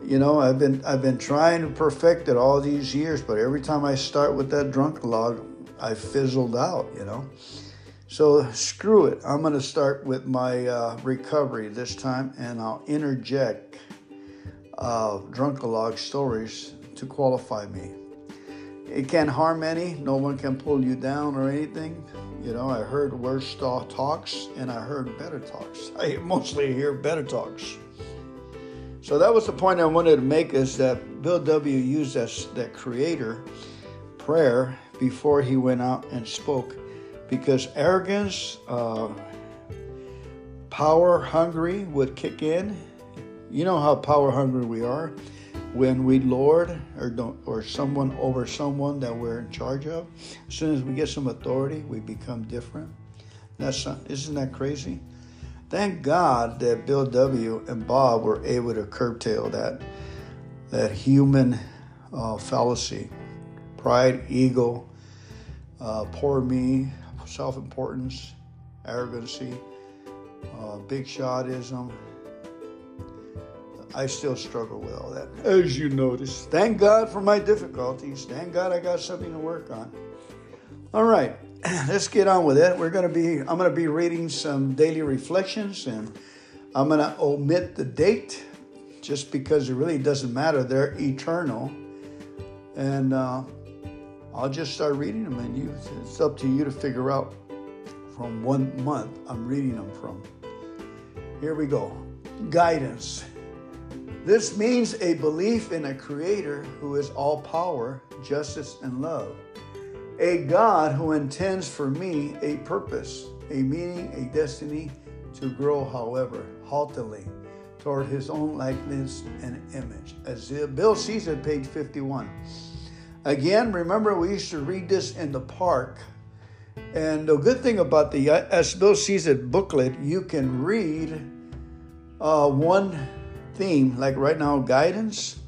You know, I've been I've been trying to perfect it all these years, but every time I start with that drunkalog, I fizzled out. You know, So screw it. I'm going to start with my uh, recovery this time, and I'll interject uh, Drunkalog stories to qualify me. It can't harm any. No one can pull you down or anything. You know, I heard worse talks and I heard better talks. I mostly hear better talks. So that was the point I wanted to make is that Bill W. used that, that creator prayer before he went out and spoke because arrogance, uh, power hungry would kick in. You know how power hungry we are when we lord or don't or someone over someone that we're in charge of. As soon as we get some authority, we become different. That's not, isn't that crazy? Thank God that Bill W. and Bob were able to curtail that that human uh, fallacy, pride, ego, uh, poor me, self importance, arrogancy, uh, big shotism. I still struggle with all that, as you notice. Thank God for my difficulties. Thank God I got something to work on. All right, let's get on with it. We're going to be, I'm going to be reading some daily reflections and I'm going to omit the date just because it really doesn't matter. They're eternal. And uh, I'll just start reading them, and you, it's up to you to figure out from one month I'm reading them from. Here we go. Guidance. This means a belief in a creator who is all power, justice, and love. A God who intends for me a purpose, a meaning, a destiny to grow, however, haltingly toward his own likeness and image. As Bill sees it, page 51. Again, remember we used to read this in the park. And the good thing about the as Bill sees it booklet, you can read uh, one theme, like right now, guidance,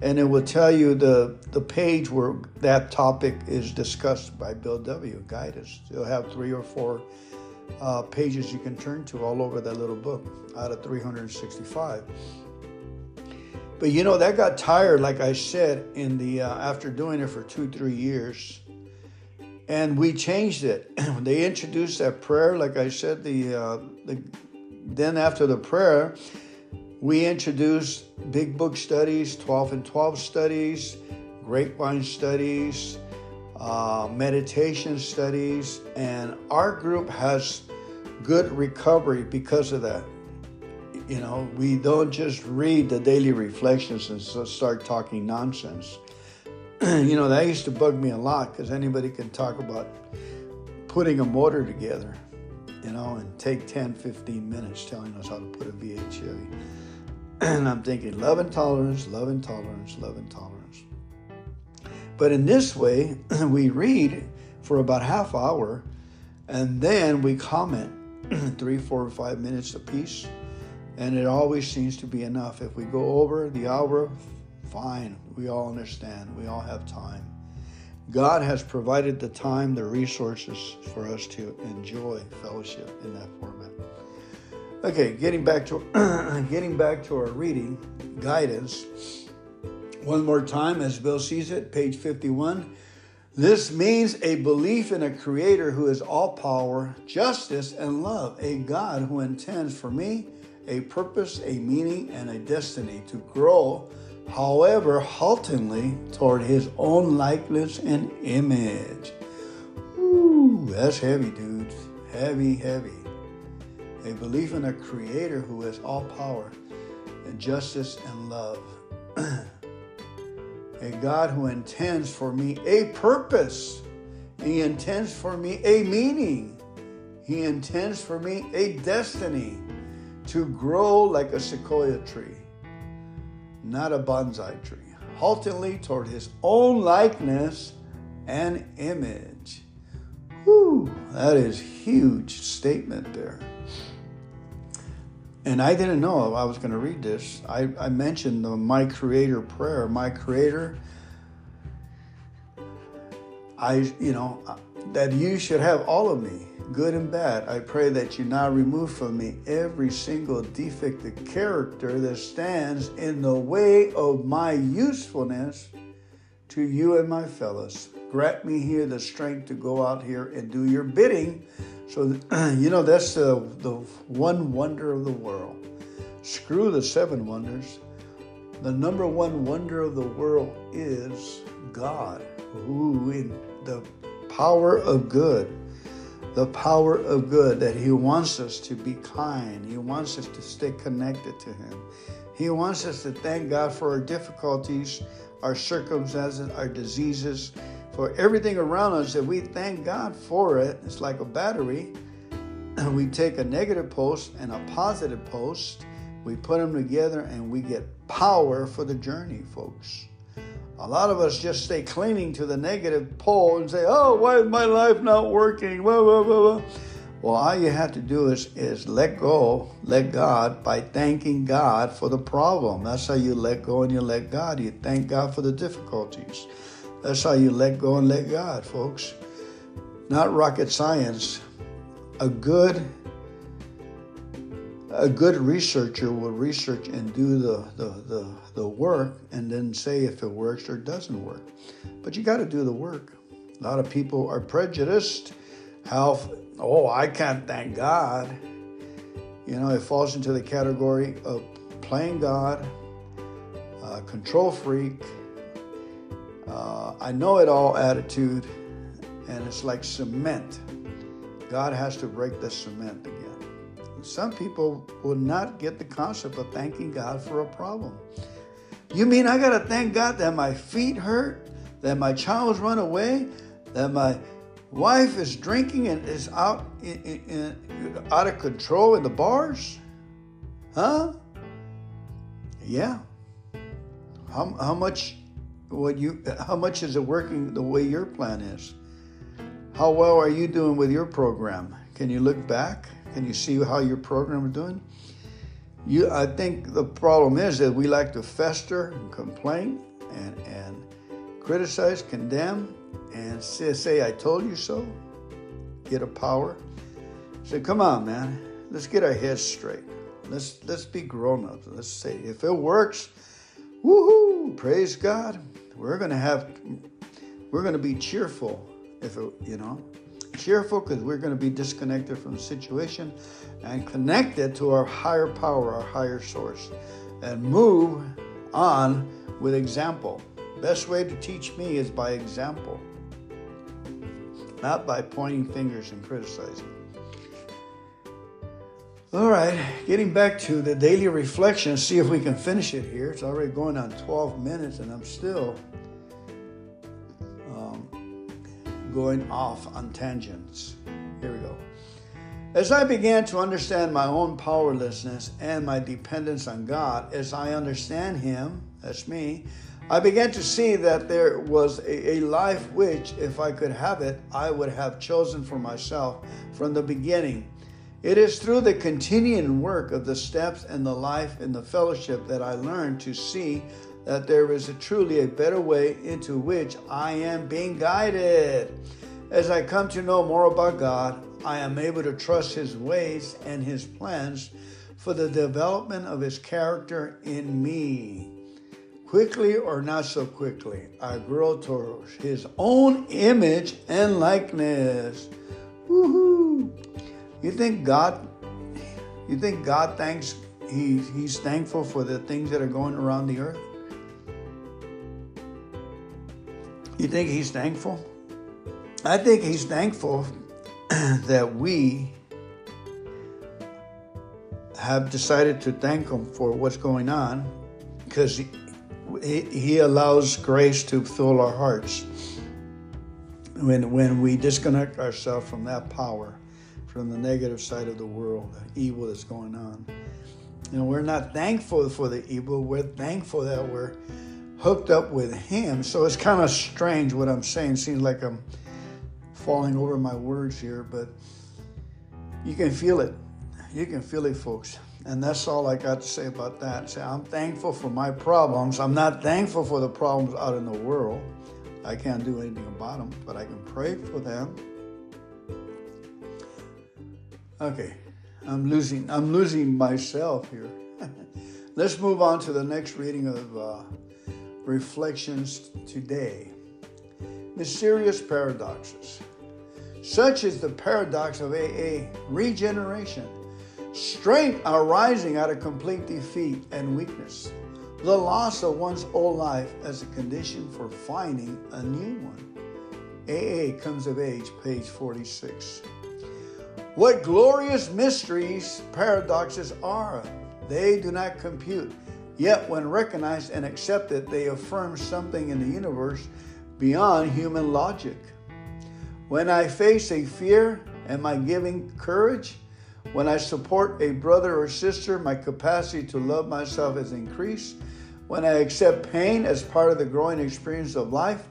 and it will tell you the the page where that topic is discussed by Bill W. Guidance. You'll have three or four uh, pages you can turn to all over that little book out of 365. But you know that got tired, like I said, in the uh, after doing it for two three years, and we changed it. they introduced that prayer, like I said. The, uh, the then after the prayer, we introduced big book studies, twelve and twelve studies, grapevine studies, uh, meditation studies, and our group has good recovery because of that you know, we don't just read the daily reflections and start talking nonsense. you know, that used to bug me a lot because anybody can talk about putting a motor together, you know, and take 10, 15 minutes telling us how to put a V8 Chevy. And I'm thinking, love and tolerance, love and tolerance, love and tolerance. But in this way, we read for about half hour and then we comment three, four, or five minutes apiece, and it always seems to be enough. If we go over the hour, fine. We all understand. We all have time. God has provided the time, the resources for us to enjoy fellowship in that format. Okay, getting back to getting back to our reading guidance. One more time, as Bill sees it, page 51. This means a belief in a creator who is all power, justice, and love, a God who intends for me a purpose, a meaning, and a destiny to grow, however, haltingly toward his own likeness and image. Ooh, that's heavy, dudes. Heavy, heavy. A belief in a creator who has all power and justice and love. a God who intends for me a purpose. He intends for me a meaning. He intends for me a destiny to grow like a sequoia tree, not a bonsai tree, haltingly toward his own likeness and image. Whew, that is huge statement there. And I didn't know I was going to read this. I, I mentioned the My Creator prayer. My Creator, I, you know, that you should have all of me good and bad. I pray that you now remove from me every single defect of character that stands in the way of my usefulness to you and my fellows grant me here the strength to go out here and do your bidding. So, you know, that's the, the one wonder of the world. Screw the seven wonders. The number one wonder of the world is God, who in the power of good, the power of good, that He wants us to be kind. He wants us to stay connected to Him. He wants us to thank God for our difficulties, our circumstances, our diseases, for everything around us that we thank God for it. It's like a battery. We take a negative post and a positive post, we put them together, and we get power for the journey, folks. A lot of us just stay clinging to the negative pole and say, Oh, why is my life not working? Whoa, whoa, whoa, whoa. Well, all you have to do is, is let go, let God by thanking God for the problem. That's how you let go and you let God. You thank God for the difficulties. That's how you let go and let God, folks. Not rocket science. A good a good researcher will research and do the, the, the, the work and then say if it works or doesn't work. But you got to do the work. A lot of people are prejudiced. How oh, I can't thank God. You know, it falls into the category of playing God, uh, control freak, uh, I know it all attitude, and it's like cement. God has to break the cement again. Some people will not get the concept of thanking God for a problem. You mean I got to thank God that my feet hurt, that my child's run away, that my wife is drinking and is out in, in, in, out of control in the bars? Huh? Yeah. How, how much what you how much is it working the way your plan is? How well are you doing with your program? Can you look back? Can you see how your program is doing? You I think the problem is that we like to fester and complain and and criticize, condemn, and say, say, I told you so, get a power. Say, come on, man, let's get our heads straight. Let's let's be grown up. Let's say, if it works, woohoo, praise God. We're gonna have we're gonna be cheerful if it, you know cheerful because we're going to be disconnected from the situation and connected to our higher power, our higher source, and move on with example. Best way to teach me is by example not by pointing fingers and criticizing. All right, getting back to the daily reflection, see if we can finish it here. It's already going on 12 minutes, and I'm still um, going off on tangents. Here we go. As I began to understand my own powerlessness and my dependence on God, as I understand Him, that's me, I began to see that there was a, a, life which, if I could have it, I would have chosen for myself from the beginning. It is through the continuing work of the steps and the life and the fellowship that I learn to see that there is a truly a better way into which I am being guided. As I come to know more about God, I am able to trust His ways and His plans for the development of His character in me. Quickly or not so quickly, I grow towards his own image and likeness. Woohoo! You think God you think God thanks he, he's thankful for the things that are going around the earth? You think he's thankful? I think he's thankful that we have decided to thank him for what's going on because he, he allows grace to fill our hearts when, when we disconnect ourselves from that power, from the negative side of the world, the evil that's going on. And we're not thankful for the evil, we're thankful that we're hooked up with Him. So it's kind of strange what I'm saying. Seems like I'm falling over my words here, but you can feel it. You can feel it, folks. And that's all I got to say about that. Say, I'm thankful for my problems. I'm not thankful for the problems out in the world. I can't do anything about them, but I can pray for them. Okay, I'm losing. I'm losing myself here. Let's move on to the next reading of uh, reflections today. mysterious paradoxes. Such is the paradox of AA regeneration, strength arising out of complete defeat and weakness, the loss of one's old life as a condition for finding a new one. AA comes of age, page 46. What glorious mysteries paradoxes are! They do not compute, yet, when recognized and accepted, they affirm something in the universe beyond human logic. When I face a fear, am I giving courage? When I support a brother or sister, my capacity to love myself is increased. When I accept pain as part of the growing experience of life,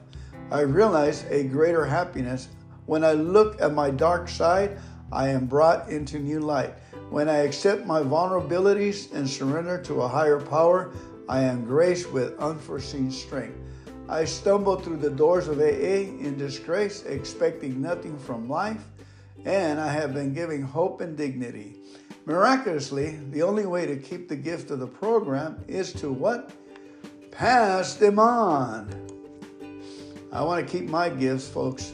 I realize a greater happiness. When I look at my dark side, I am brought into new light. When I accept my vulnerabilities and surrender to a higher power, I am graced with unforeseen strength. I stumble through the doors of AA in disgrace, expecting nothing from life, and I have been given hope and dignity. Miraculously, the only way to keep the gift of the program is to what? Pass them on. I want to keep my gifts, folks.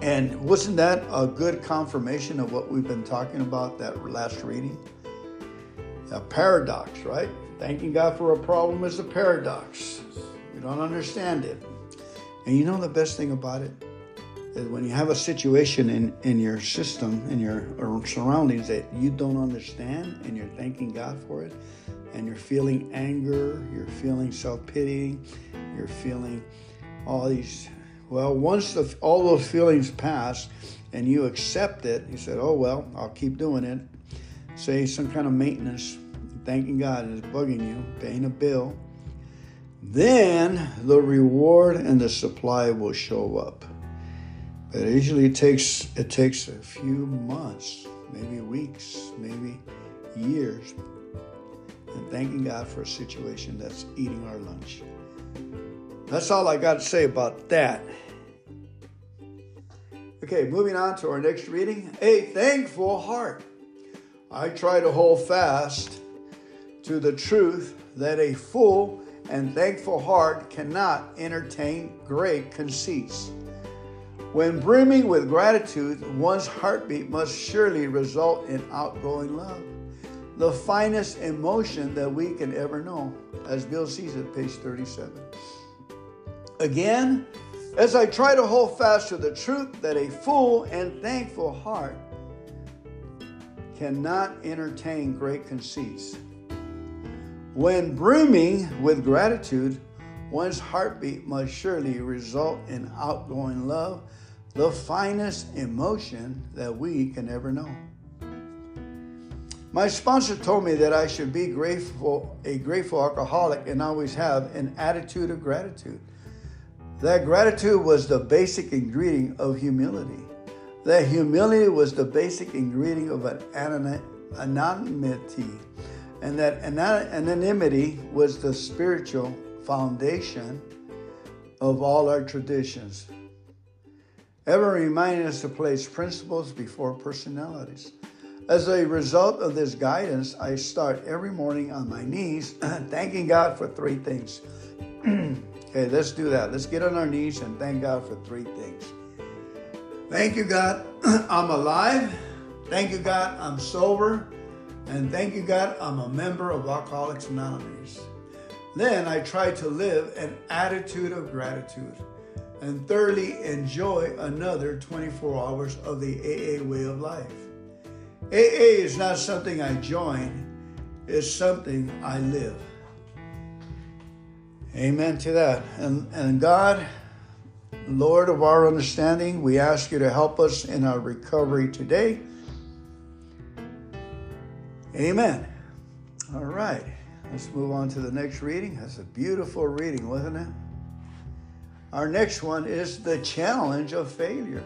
And wasn't that a good confirmation of what we've been talking about that last reading? A paradox, right? Thanking God for a problem is a paradox. You don't understand it. And you know the best thing about it is when you have a situation in, in your system, in your surroundings that you don't understand and you're thanking God for it, and you're feeling anger, you're feeling self pity, you're feeling all these. Well, once the, all those feelings pass and you accept it, you said, oh, well, I'll keep doing it. Say some kind of maintenance, thanking God is bugging you, paying a bill then the reward and the supply will show up. But it usually takes it takes a few months, maybe weeks, maybe years. And thanking God for a situation that's eating our lunch. That's all I got to say about that. Okay, moving on to our next reading. A thankful heart. I try to hold fast to the truth that a full and thankful heart cannot entertain great conceits. When brimming with gratitude, one's heartbeat must surely result in outgoing love, the finest emotion that we can ever know, as Bill Sees It, page 37. Again, as I try to hold fast to the truth that a full and thankful heart cannot entertain great conceits. When brimming with gratitude, one's heartbeat must surely result in outgoing love, the finest emotion that we can ever know. My sponsor told me that I should be grateful, a grateful alcoholic, and always have an attitude of gratitude. That gratitude was the basic ingredient of humility. That humility was the basic ingredient of an anonymity and that anonymity was the spiritual foundation of all our traditions, ever reminding us to place principles before personalities. As a result of this guidance, I start every morning on my knees, thanking God for three things. okay, let's do that. Let's get on our knees and thank God for three things. Thank you, God, I'm alive. Thank you, God, I'm sober. And thank you, God, I'm a member of Alcoholics Anonymous. Then I try to live an attitude of gratitude and thoroughly enjoy another 24 hours of the AA way of life. AA is not something I join, it's something I live. Amen to that. And, and God, Lord of our understanding, we ask you to help us in our recovery today. Amen. All right, let's move on to the next reading. That's a beautiful reading, wasn't it? Our next one is the challenge of failure.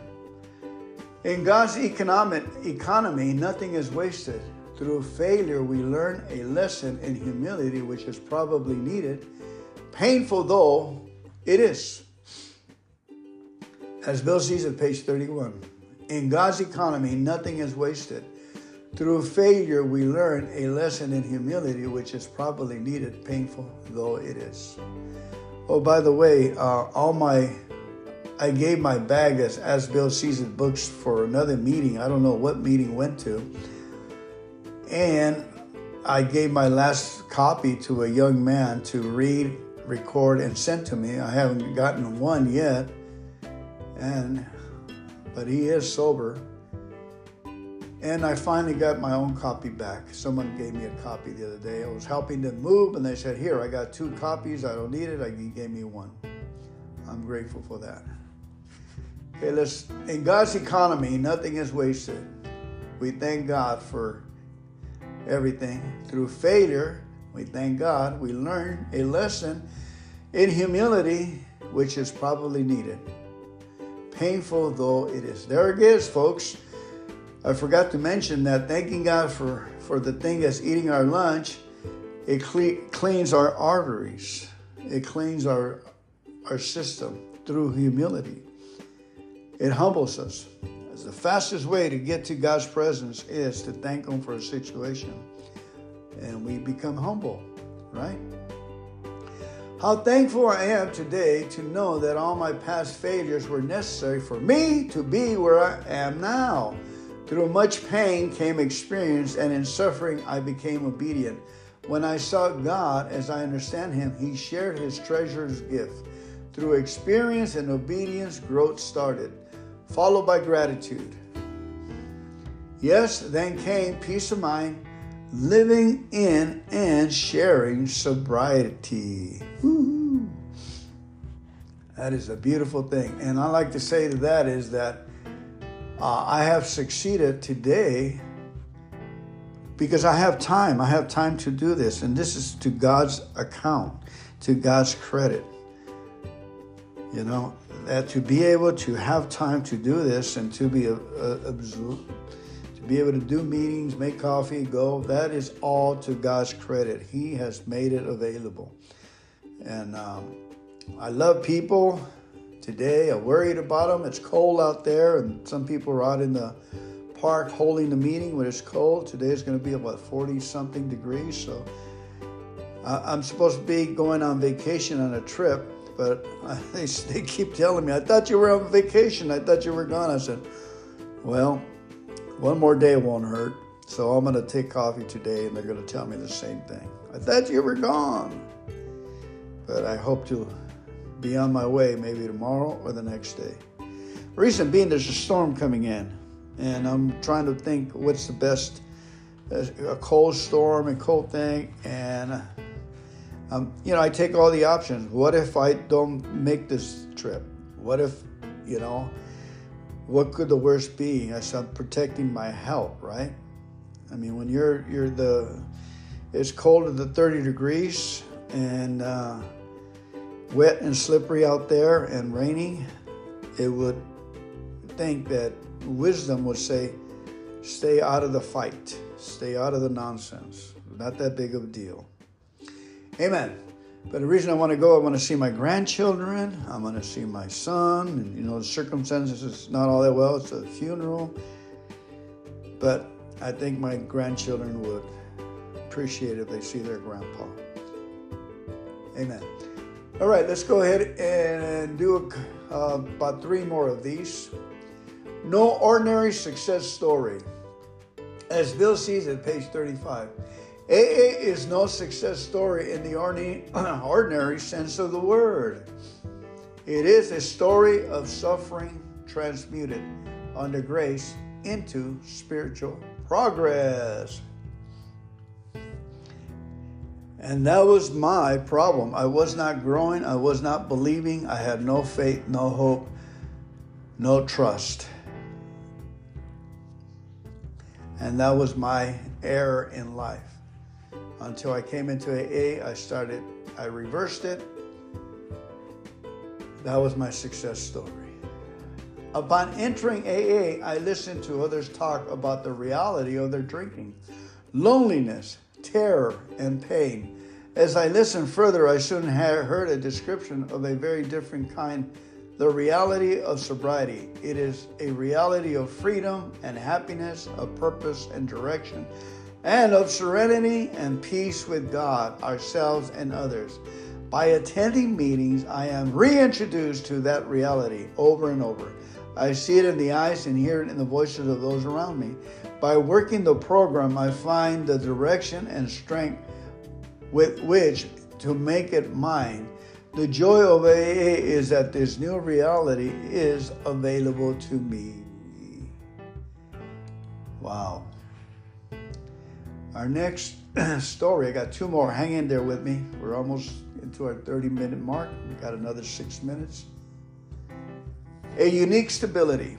In God's economic economy, nothing is wasted. Through failure, we learn a lesson in humility, which is probably needed, painful though it is. As Bill Sees It page 31, in God's economy, nothing is wasted. Through failure, we learn a lesson in humility, which is probably needed, painful though it is. Oh, by the way, uh, all my I gave my bag as As Bill Sees It books for another meeting. I don't know what meeting went to. And I gave my last copy to a young man to read, record, and sent to me. I haven't gotten one yet. And but he is sober. And I finally got my own copy back. Someone gave me a copy the other day. I was helping them move, and they said, Here, I got two copies. I don't need it. I, he gave me one. I'm grateful for that. Okay, let's. In God's economy, nothing is wasted. We thank God for everything. Through failure, we thank God. We learn a lesson in humility, which is probably needed. Painful though it is. There it is, folks. I forgot to mention that thanking God for, for the thing that's eating our lunch, it cle- cleans our arteries. It cleans our, our system through humility. It humbles us. As the fastest way to get to God's presence is to thank Him for a situation. And we become humble, right? How thankful I am today to know that all my past failures were necessary for me to be where I am now. Through much pain came experience, and in suffering I became obedient. When I sought God as I understand Him, He shared His treasures gift. Through experience and obedience, growth started, followed by gratitude. Yes, then came peace of mind, living in and sharing sobriety. Woo-hoo. That is a beautiful thing. And I like to say to that is that uh, I have succeeded today because I have time. I have time to do this. And this is to God's account, to God's credit. You know, that to be able to have time to do this and to be a, a, be able to do meetings, make coffee, go, that is all to God's credit. He has made it available. And um, I love people today. I'm worried about them. It's cold out there, and some people are out in the park holding the meeting when it's cold. Today is going to be about 40 something degrees. So I'm supposed to be going on vacation on a trip, but they, they keep telling me, I thought you were on vacation. I thought you were gone. I said, Well, one more day won't hurt. So I'm going to take coffee today, and they're going to tell me the same thing. I thought you were gone. But I hope to be on my way maybe tomorrow or the next day. Reason being, there's a storm coming in, and I'm trying to think what's the best a cold storm and cold thing, and um, you know I take all the options. What if I don't make this trip? What if you know? What could the worst be? I'm protecting my health, right? I mean, when you're you're the it's colder than 30 degrees and uh, wet and slippery out there and rainy, it would think that wisdom would say, stay out of the fight, stay out of the nonsense. Not that big of a deal. Amen. But the reason I want to go, I want to see my grandchildren. I want to see my son. And, you know, the circumstances is not all that well. It's a funeral. But I think my grandchildren would appreciate if they see their grandpa. Amen. All right, let's go ahead and do uh, about three more of these. No ordinary success story. As Bill Sees It, page 35. AA is no success story in the ordinary sense of the word. It is a story of suffering transmuted under grace into spiritual progress. And that was my problem. I was not growing, I was not believing, I had no faith, no hope, no trust. And that was my error in life. Until I came into AA, I started, I reversed it. That was my success story. Upon entering AA, I listened to others talk about the reality of their drinking, loneliness, terror, and pain. As I listened further, I soon heard a description of a very different kind the reality of sobriety. It is a reality of freedom and happiness, of purpose and direction, and of serenity and peace with God, ourselves, and others. By attending meetings, I am reintroduced to that reality over and over. I see it in the eyes and hear it in the voices of those around me. By working the program, I find the direction and strength with which to make it mine. The joy of AA is that this new reality is available to me. Wow. Our next story, I got two more. Hang in there with me. We're almost into our 30 minute mark. We got another six minutes. A unique stability.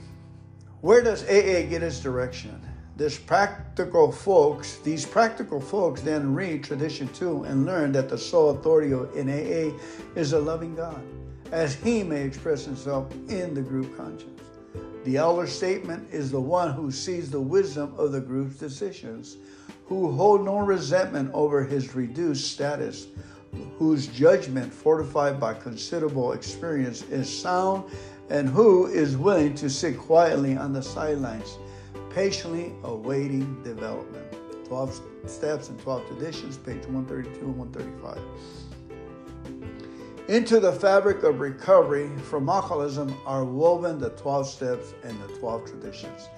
Where does AA get its direction? This practical folks, these practical folks then read tradition two and learn that the sole authority in AA is a loving God, as he may express himself in the group conscience. The elder statement is the one who sees the wisdom of the group's decisions, who hold no resentment over his reduced status, whose judgment, fortified by considerable experience, is sound and who is willing to sit quietly on the sidelines, patiently awaiting development. 12 Steps and 12 Traditions, page 132 and 135. Into the fabric of recovery from alcoholism are woven the 12 steps and the 12 traditions.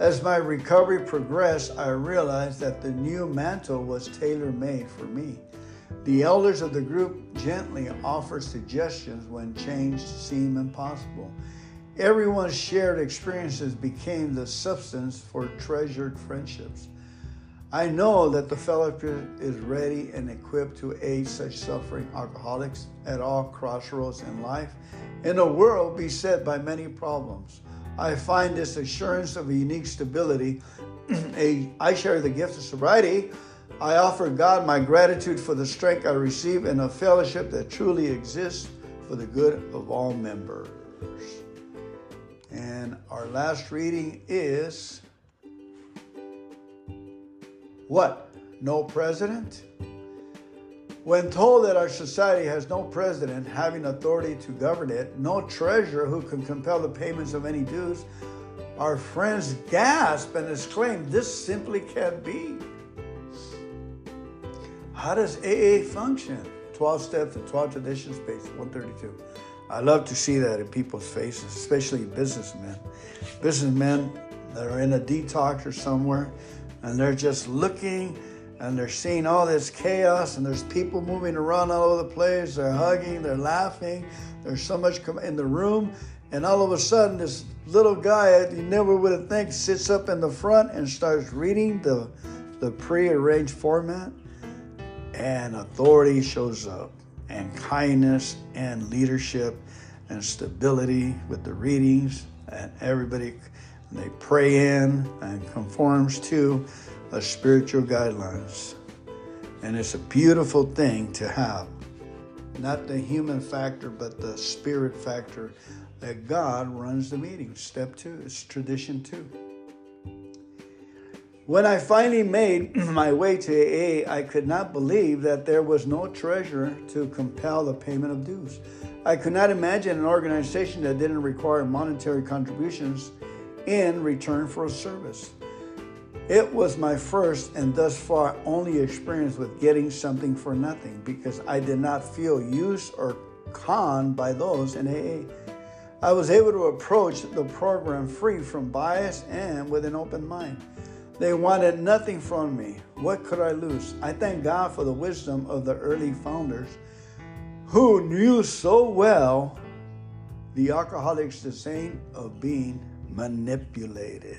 As my recovery progressed, I realized that the new mantle was tailor made for me. The elders of the group gently offered suggestions when change seemed impossible. Everyone's shared experiences became the substance for treasured friendships. I know that the fellowship is ready and equipped to aid such suffering alcoholics at all crossroads in life in a world beset by many problems. I find this assurance of a unique stability. I share the gift of sobriety I offer God my gratitude for the strength I receive in a fellowship that truly exists for the good of all members. And our last reading is what? No president? When told that our society has no president having authority to govern it, no treasurer who can compel the payments of any dues, our friends gasp and exclaim, This simply can't be. How does AA function? 12 steps and 12 traditions, page 132. I love to see that in people's faces, especially businessmen. Businessmen that are in a detox or somewhere and they're just looking and they're seeing all this chaos and there's people moving around all over the place. They're hugging, they're laughing. There's so much in the room. And all of a sudden, this little guy that you never would have think sits up in the front and starts reading the, the pre-arranged format and authority shows up, and kindness and leadership and stability with the readings, and everybody they pray in and conforms to a spiritual guidelines. And it's a beautiful thing to have. Not the human factor, but the spirit factor that God runs the meeting. Step two is tradition two. When I finally made my way to AA, I could not believe that there was no treasurer to compel the payment of dues. I could not imagine an organization that didn't require monetary contributions in return for a service. It was my first and thus far only experience with getting something for nothing because I did not feel used or conned by those in AA. I was able to approach the program free from bias and with an open mind. They wanted nothing from me. What could I lose? I thank God for the wisdom of the early founders who knew so well the alcoholic's disdain of being manipulated.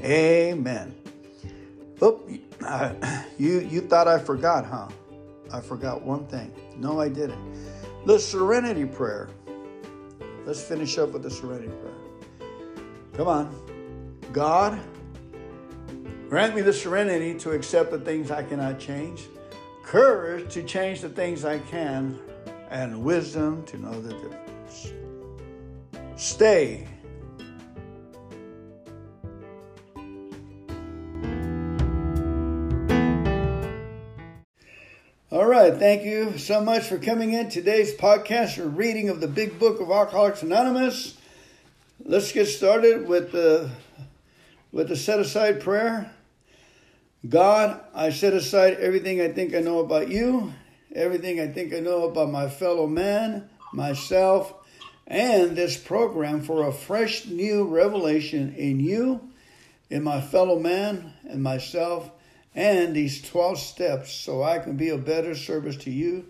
Amen. Oh, you, you thought I forgot, huh? I forgot one thing. No, I didn't. The serenity prayer. Let's finish up with the serenity prayer. Come on. God, grant me the serenity to accept the things I cannot change, courage to change the things I can, and wisdom to know the difference. Stay. All right, thank you so much for coming in today's podcast or reading of the Big Book of Alcoholics Anonymous. Let's get started with the with the set aside prayer. God, I set aside everything I think I know about you, everything I think I know about my fellow man, myself, and this program for a fresh new revelation in you, in my fellow man, and myself, and these 12 steps so I can be a better service to you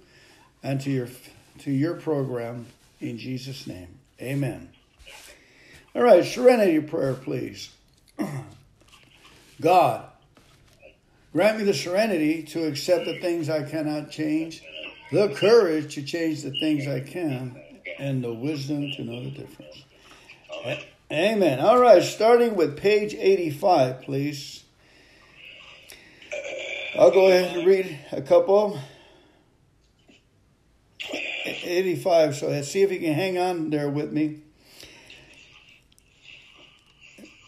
and to your to your program in Jesus name. Amen. All right, serenity prayer please. God, grant me the serenity to accept the things I cannot change, the courage to change the things I can, and the wisdom to know the difference. Amen. All right, starting with page 85, please. I'll go ahead and read a couple. 85, so see if you can hang on there with me.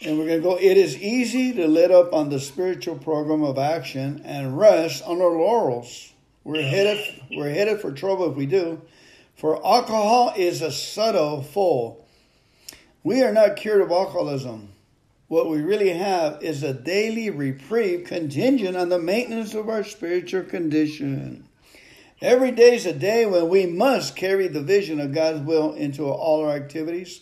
And we're going to go. It is easy to let up on the spiritual program of action and rest on our laurels. We're headed, we're headed for trouble if we do. For alcohol is a subtle foe. We are not cured of alcoholism. What we really have is a daily reprieve contingent on the maintenance of our spiritual condition. Every day is a day when we must carry the vision of God's will into all our activities.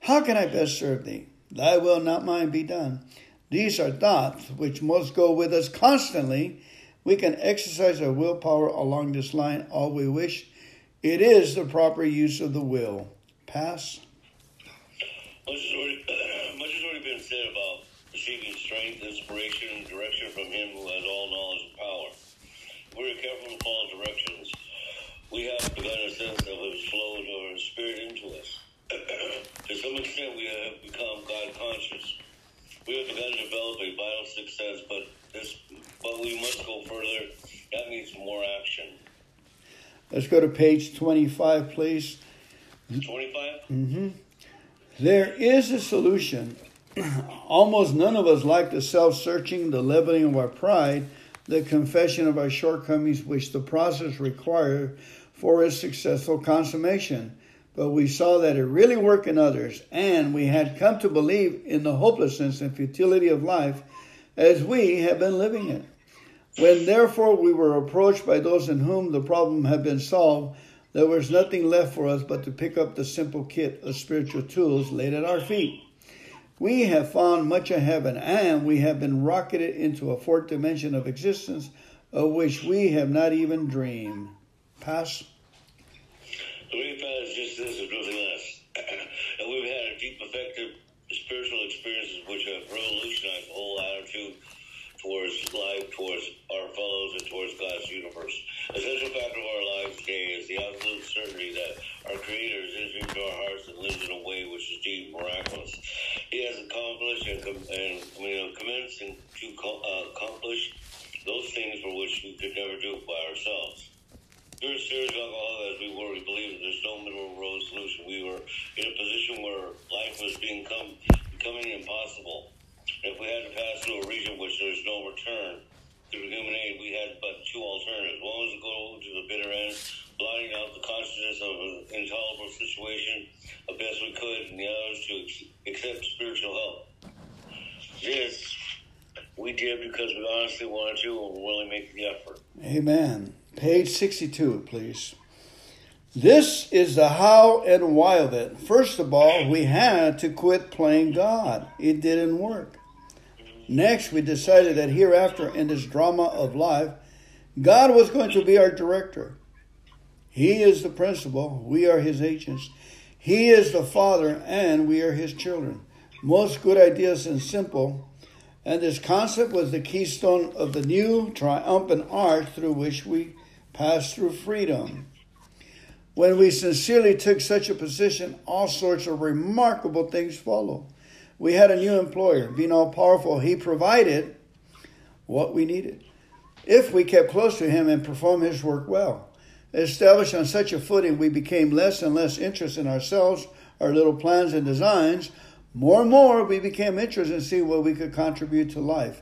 How can I best serve thee? Thy will, not mine, be done. These are thoughts which must go with us constantly. We can exercise our willpower along this line all we wish. It is the proper use of the will. Pass. Much has already, much has already been said about receiving strength, inspiration, and direction from Him who has all knowledge and power. We are careful to follow directions. We have begun a sense of His flow of our spirit into us. to some extent, we have become God conscious. We have begun to develop a vital sixth sense, but this, but we must go further. That means more action. Let's go to page 25, please. 25? Mm-hmm. There is a solution. Almost none of us like the self searching, the leveling of our pride, the confession of our shortcomings, which the process required for its successful consummation. But we saw that it really worked in others, and we had come to believe in the hopelessness and futility of life as we have been living it. When therefore we were approached by those in whom the problem had been solved, there was nothing left for us but to pick up the simple kit of spiritual tools laid at our feet. We have found much of heaven, and we have been rocketed into a fourth dimension of existence of which we have not even dreamed. Pass. Way is just this and nothing less. and we've had a deep, effective spiritual experiences which have revolutionized the whole attitude towards life, towards our fellows, and towards God's universe. A central factor of our lives today is the absolute certainty that our Creator is into our hearts and lives in a way which is deep miraculous. He has accomplished and, and you know, commenced to co- uh, accomplish those things for which we could never do it by ourselves. Were serious alcohol as we were. We believed that there's no middle road solution. We were in a position where life was being come, becoming impossible. If we had to pass through a region which there's no return through human aid, we had but two alternatives. One was to go to the bitter end, blotting out the consciousness of an intolerable situation as best we could, and the other was to accept spiritual help. This we did because we honestly wanted to and were willing to make the effort. Amen. Page 62, please. This is the how and why of it. First of all, we had to quit playing God. It didn't work. Next, we decided that hereafter in this drama of life, God was going to be our director. He is the principal, we are his agents. He is the father, and we are his children. Most good ideas and simple. And this concept was the keystone of the new triumphant arch through which we pass through freedom. When we sincerely took such a position, all sorts of remarkable things follow. We had a new employer, being all powerful. He provided what we needed. if we kept close to Him and performed His work well. Established on such a footing, we became less and less interested in ourselves, our little plans and designs. More and more, we became interested in seeing what we could contribute to life.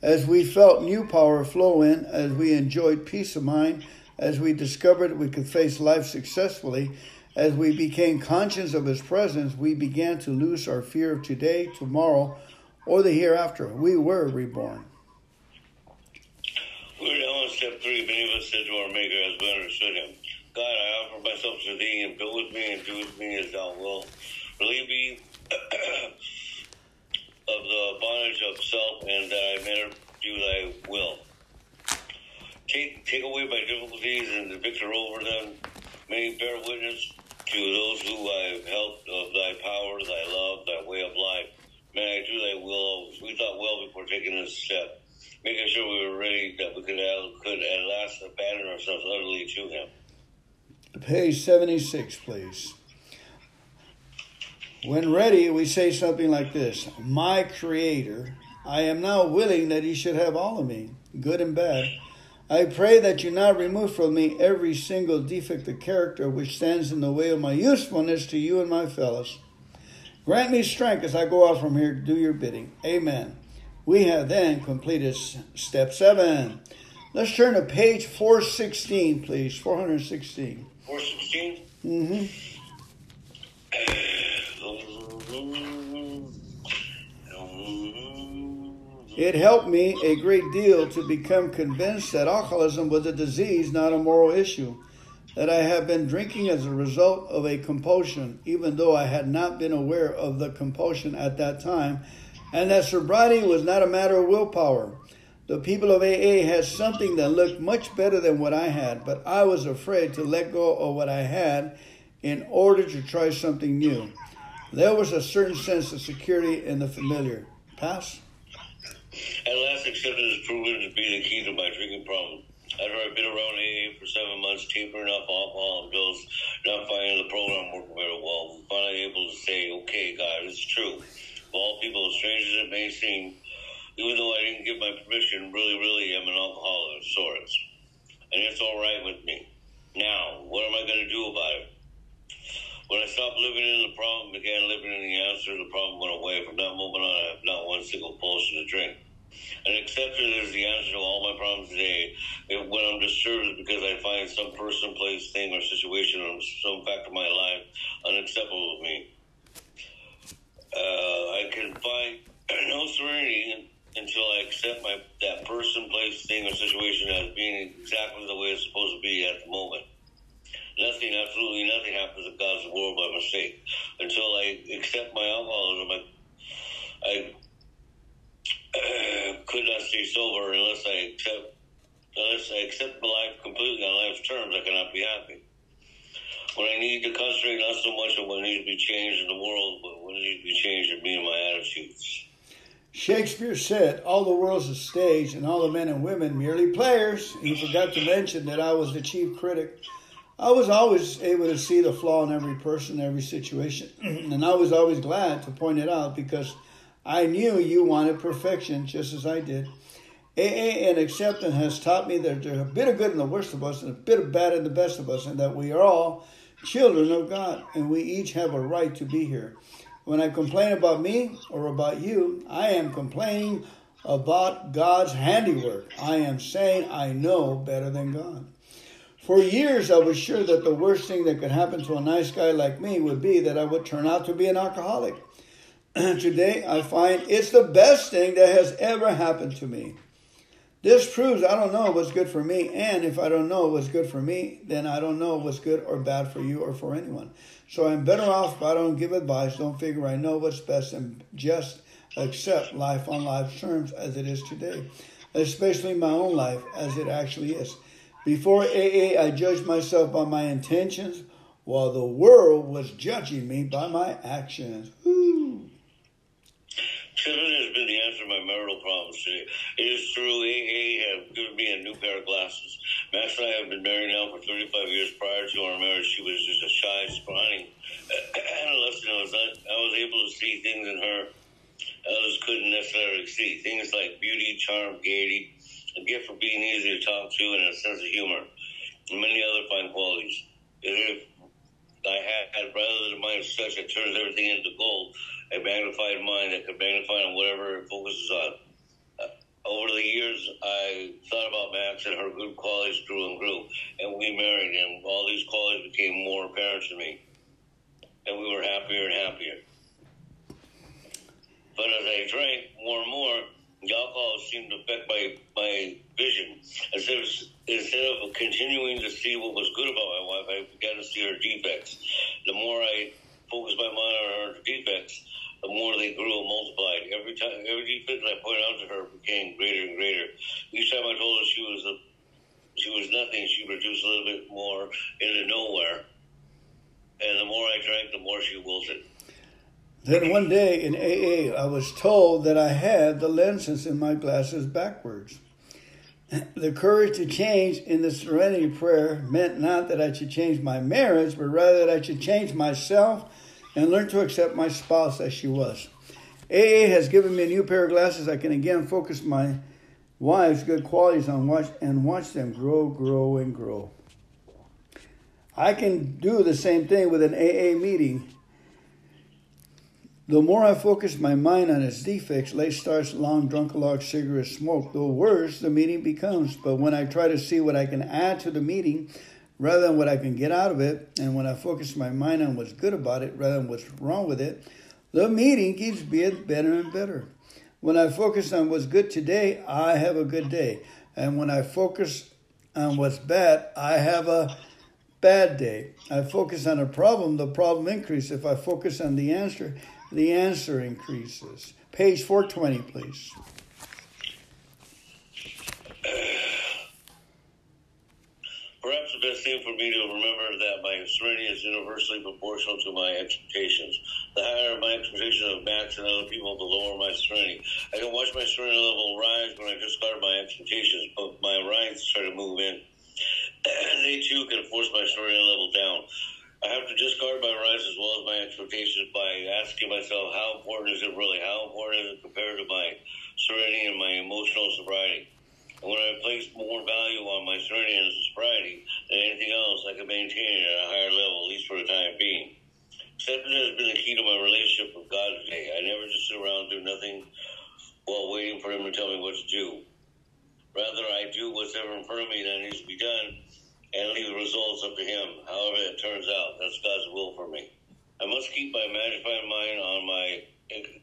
As we felt new power flow in, as we enjoyed peace of mind, as we discovered we could face life successfully, as we became conscious of His presence, we began to lose our fear of today, tomorrow, or the hereafter. We were reborn. We're on step three. Many of us said to our Maker as we understood Him, God, I offer myself to Thee, and go with me and do with me as Thou wilt. Relieve me of the bondage of self, and that I may do Thy will. Take, take away my difficulties and the victor over them. May bear witness to those who I have helped of Thy power, Thy love, Thy way of life. May I do Thy will. We thought well before taking this step making sure we were ready that we could, could at last abandon ourselves utterly to Him. Page 76, please. When ready, we say something like this My Creator, I am now willing that He should have all of me, good and bad. I pray that you now remove from me every single defect of character which stands in the way of my usefulness to you and my fellows. Grant me strength as I go out from here to do your bidding. Amen. We have then completed step seven. Let's turn to page 416, please. 416. 416? Mm-hmm. It helped me a great deal to become convinced that alcoholism was a disease, not a moral issue. That I had been drinking as a result of a compulsion, even though I had not been aware of the compulsion at that time, and that sobriety was not a matter of willpower. The people of AA had something that looked much better than what I had, but I was afraid to let go of what I had in order to try something new. There was a certain sense of security in the familiar. Pass? At last, acceptance has proven to be the key to my drinking problem. After I've been around AA for seven months, tapering off alcohol and pills, not finding the program working very well, I'm finally able to say, okay, God, it's true. Of all people, as strange as it may seem, even though I didn't give my permission, really, really am an alcoholic of sorts. And it's all right with me. Now, what am I going to do about it? When I stopped living in the problem, began living in the answer, the problem went away. From that moment on, I have not one single potion to drink. And acceptance is the answer to all my problems today. When I'm disturbed, it's because I find some person, place, thing, or situation, or some fact of my life unacceptable to me. Uh, I can find no serenity until I accept my that person, place, thing, or situation as being exactly the way it's supposed to be at the moment. Nothing, absolutely nothing happens in God's world by mistake. Until I accept my alcoholism, I, I Uh, could not see silver unless I accept unless I accept my life completely on life's terms. I cannot be happy. When I need to concentrate not so much on what needs to be changed in the world, but what needs to be changed in me and my attitudes. Shakespeare said, All the world's a stage, and all the men and women merely players. He forgot to mention that I was the chief critic. I was always able to see the flaw in every person, every situation, and I was always glad to point it out because I knew you wanted perfection just as I did. AA and acceptance has taught me that there's a bit of good in the worst of us and a bit of bad in the best of us, and that we are all children of God, and we each have a right to be here. When I complain about me or about you, I am complaining about God's handiwork. I am saying I know better than God. For years, I was sure that the worst thing that could happen to a nice guy like me would be that I would turn out to be an alcoholic. Today, I find it's the best thing that has ever happened to me. This proves I don't know what's good for me, and if I don't know what's good for me, then I don't know what's good or bad for you or for anyone. So I'm better off if I don't give advice, don't figure I know what's best, and just accept life on life's terms as it is today, especially my own life as it actually is. Before AA, I judged myself by my intentions, while the world was judging me by my actions. Woo. Seven has been the answer to my marital problems. It is true, AA have given me a new pair of glasses. Max and I have been married now for 35 years. Prior to our marriage, she was just a shy, scrawny adolescent. I was, I was able to see things in her others couldn't necessarily see. Things like beauty, charm, gaiety, a gift for being easy to talk to, and a sense of humor, and many other fine qualities. If I had, rather than mind such turns everything into gold, a magnified mind that can magnify on whatever it focuses on. Uh, over the years, I thought about Max and her good qualities grew and grew, and we married, and all these qualities became more apparent to me, and we were happier and happier. But as I drank more and more, the alcohol seemed to affect my, my vision. Instead of, instead of continuing to see what was good about my wife, I began to see her defects. The more I focused my mind on her defects, the more they grew and multiplied. Every time, every defect I pointed out to her became greater and greater. Each time I told her she was a, she was nothing, she reduced a little bit more into nowhere. And the more I drank, the more she wilted. Then one day in AA, I was told that I had the lenses in my glasses backwards. The courage to change in the serenity prayer meant not that I should change my marriage, but rather that I should change myself and learn to accept my spouse as she was. AA has given me a new pair of glasses. I can again focus my wife's good qualities on watch and watch them grow, grow, and grow. I can do the same thing with an AA meeting the more I focus my mind on its defects, late starts, long drunkalog, cigarette smoke, the worse the meeting becomes. But when I try to see what I can add to the meeting rather than what I can get out of it, and when I focus my mind on what's good about it rather than what's wrong with it, the meeting keeps being better and better. When I focus on what's good today, I have a good day. And when I focus on what's bad, I have a bad day. I focus on a problem, the problem increases. If I focus on the answer, the answer increases. Page 420, please. Perhaps the best thing for me to remember is that my serenity is universally proportional to my expectations. The higher my expectations of Max and other people, the lower my serenity. I can watch my serenity level rise when I discard my expectations, but my rights try to move in. And they too can force my serenity level down. Have to discard my rights as well as my expectations by asking myself, how important is it really? How important is it compared to my serenity and my emotional sobriety? And when I place more value on my serenity and sobriety than anything else, I can maintain it at a higher level, at least for the time being. Acceptance has been the key to my relationship with God today. I never just sit around and do nothing while waiting for Him to tell me what to do. Rather, I do whatever in front of me that needs to be done and leave the results up to Him. However it turns out, that's God's will for me. I must keep my magnified mind on my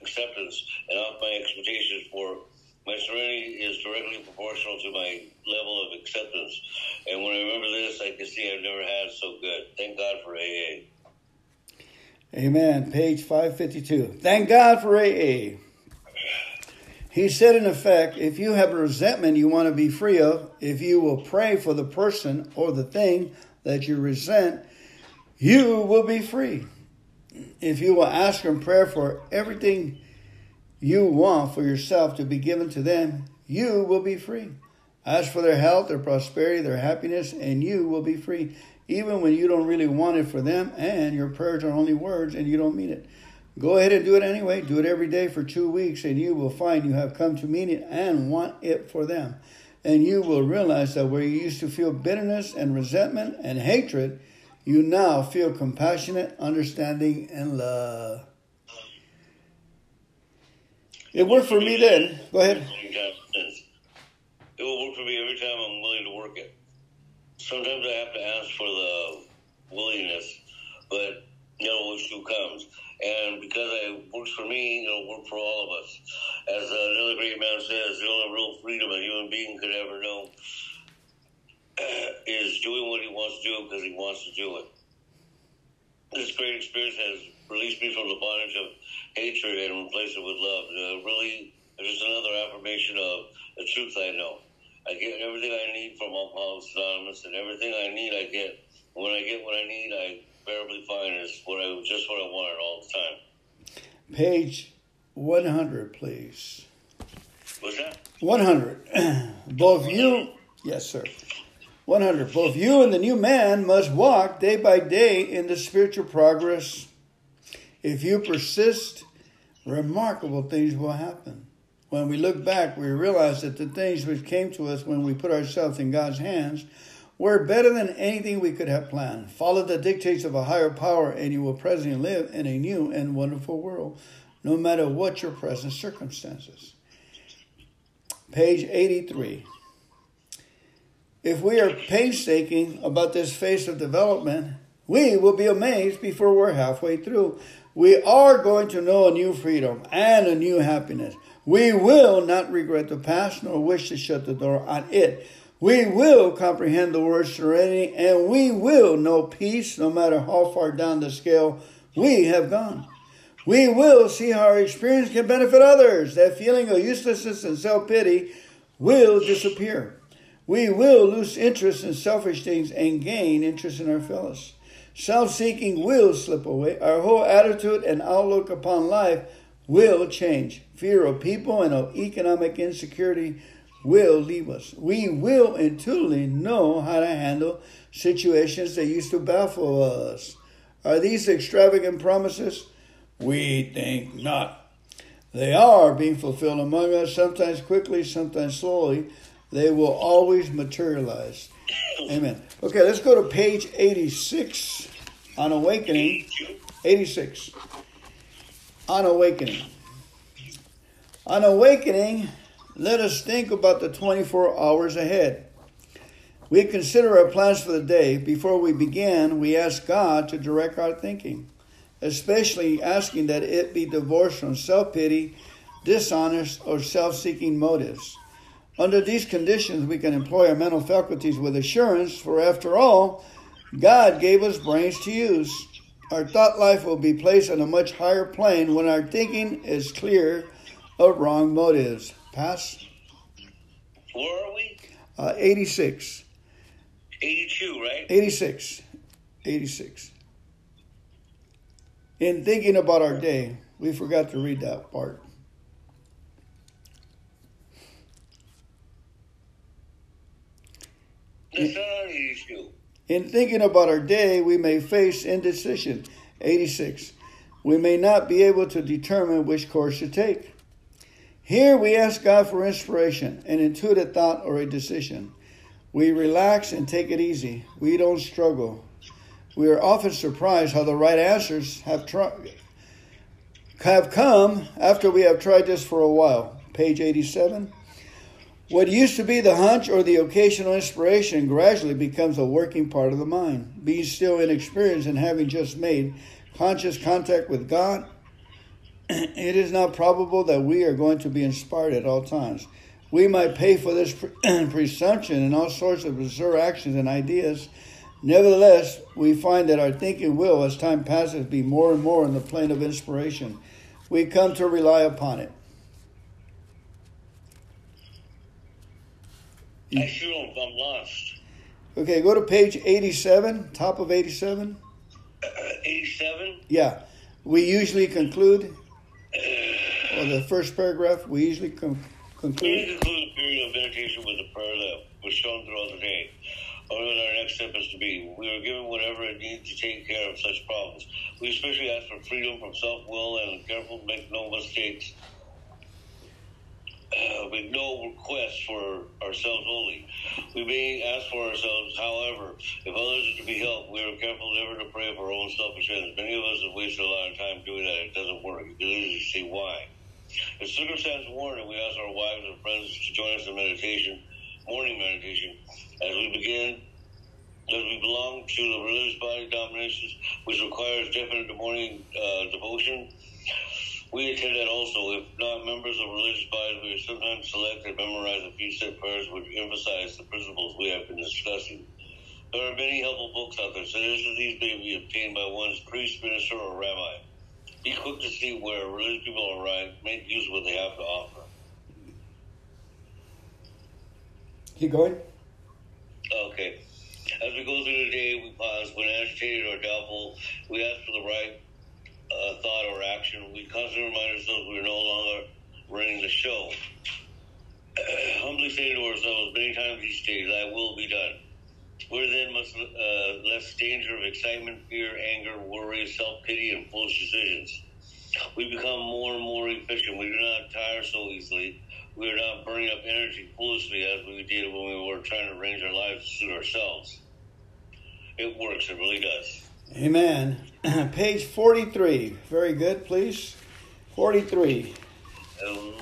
acceptance and off my expectations for my serenity is directly proportional to my level of acceptance. And when I remember this, I can see I've never had so good. Thank God for AA. Amen. Page 552. Thank God for AA. He said, in effect, if you have a resentment you want to be free of, if you will pray for the person or the thing that you resent, you will be free. If you will ask in prayer for everything you want for yourself to be given to them, you will be free. Ask for their health, their prosperity, their happiness, and you will be free, even when you don't really want it for them and your prayers are only words and you don't mean it. Go ahead and do it anyway. Do it every day for two weeks, and you will find you have come to mean it and want it for them. And you will realize that where you used to feel bitterness and resentment and hatred, you now feel compassionate, understanding, and love. It worked for me then. Go ahead. It will work for me every time I'm willing to work it. Sometimes I have to ask for the willingness, but you know, which who comes. And because it works for me, it'll work for all of us. As another great man says, the only real freedom a human being could ever know is doing what he wants to do because he wants to do it. This great experience has released me from the bondage of hatred and replaced it with love. Uh, really, just another affirmation of the truth I know. I get everything I need from Alcoholics Anonymous, and everything I need I get. When I get what I need, I Bearably fine is what I just what I wanted all the time. Page one hundred, please. What's that? One hundred. Both you, yes, sir. One hundred. Both you and the new man must walk day by day in the spiritual progress. If you persist, remarkable things will happen. When we look back, we realize that the things which came to us when we put ourselves in God's hands were better than anything we could have planned. Follow the dictates of a higher power, and you will presently live in a new and wonderful world, no matter what your present circumstances. Page 83. If we are painstaking about this phase of development, we will be amazed before we're halfway through. We are going to know a new freedom and a new happiness. We will not regret the past nor wish to shut the door on it. We will comprehend the word serenity and we will know peace no matter how far down the scale we have gone. We will see how our experience can benefit others. That feeling of uselessness and self pity will disappear. We will lose interest in selfish things and gain interest in our fellows. Self seeking will slip away. Our whole attitude and outlook upon life will change. Fear of people and of economic insecurity will leave us. We will intuitively know how to handle situations that used to baffle us. Are these extravagant promises? We think not. They are being fulfilled among us, sometimes quickly, sometimes slowly. They will always materialize. Amen. Okay, let's go to page 86 on awakening. 86. On awakening. On awakening, let us think about the 24 hours ahead. We consider our plans for the day. Before we begin, we ask God to direct our thinking especially asking that it be divorced from self pity, dishonest, or self seeking motives. Under these conditions, we can employ our mental faculties with assurance, for after all, God gave us brains to use. Our thought life will be placed on a much higher plane when our thinking is clear of wrong motives. Pass. Where are we? Uh, 86. 82, right? 86. 86. In thinking about our day, we forgot to read that part. That's not on 82. In thinking about our day, we may face indecision. 86. We may not be able to determine which course to take. Here we ask God for inspiration, an intuitive thought, or a decision. We relax and take it easy. We don't struggle. We are often surprised how the right answers have, have come after we have tried this for a while. Page 87. What used to be the hunch or the occasional inspiration gradually becomes a working part of the mind. Being still inexperienced and having just made conscious contact with God, it is not probable that we are going to be inspired at all times. We might pay for this presumption and all sorts of absurd actions and ideas Nevertheless, we find that our thinking will, as time passes, be more and more in the plane of inspiration. We come to rely upon it. I sure don't, I'm lost. Okay, go to page 87, top of 87. Uh, 87? Yeah. We usually conclude, or the first paragraph, we usually com- We conclude. conclude the period of meditation with a prayer that was shown throughout the day. Our next step is to be. We are given whatever it needs to take care of such problems. We especially ask for freedom from self will and careful make no mistakes. Uh, with no request for ourselves only. We may ask for ourselves, however, if others are to be helped, we are careful never to pray for our own selfish ends. Many of us have wasted a lot of time doing that. It doesn't work. You can easily see why. If circumstances warrant we ask our wives and friends to join us in meditation, morning meditation, as we begin, as we belong to the religious body dominations, which requires definite morning uh, devotion. We attend that also. If not members of religious bodies, we sometimes select and memorize a few set prayers which emphasize the principles we have been discussing. There are many helpful books out there. Suggestions these may be obtained by one's priest, minister, or rabbi. Be quick to see where religious people arrive. Make use of what they have to offer. Keep going. Okay. As we go through the day, we pause. When agitated or doubtful, we ask for the right uh, thought or action. We constantly remind ourselves we're no longer running the show. Humbly say to ourselves many times each day, Thy will be done. We're then much uh, less danger of excitement, fear, anger, worry, self pity, and foolish decisions. we become more and more efficient. We do not tire so easily. We are not burning up energy foolishly as we did when we were trying to arrange our lives to suit ourselves. It works. It really does. Amen. Page 43. Very good, please. 43. Um,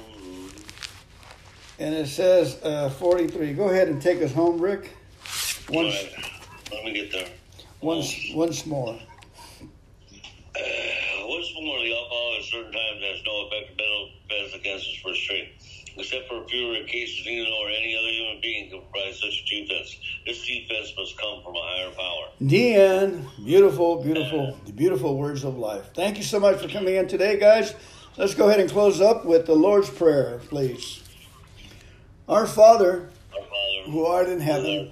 And it says uh, 43. Go ahead and take us home, Rick. Once, right. Let me get there. once, once more. Uh, Once more, the alcohol at certain times has no effective mental defense against us for strength. Except for a few rare cases, neither or any other human being can provide such a defense. This defense must come from a higher power. Deanne, beautiful, beautiful, the beautiful words of life. Thank you so much for coming in today, guys. Let's go ahead and close up with the Lord's Prayer, please. Our Father, Our Father, who art in heaven,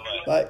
Bye.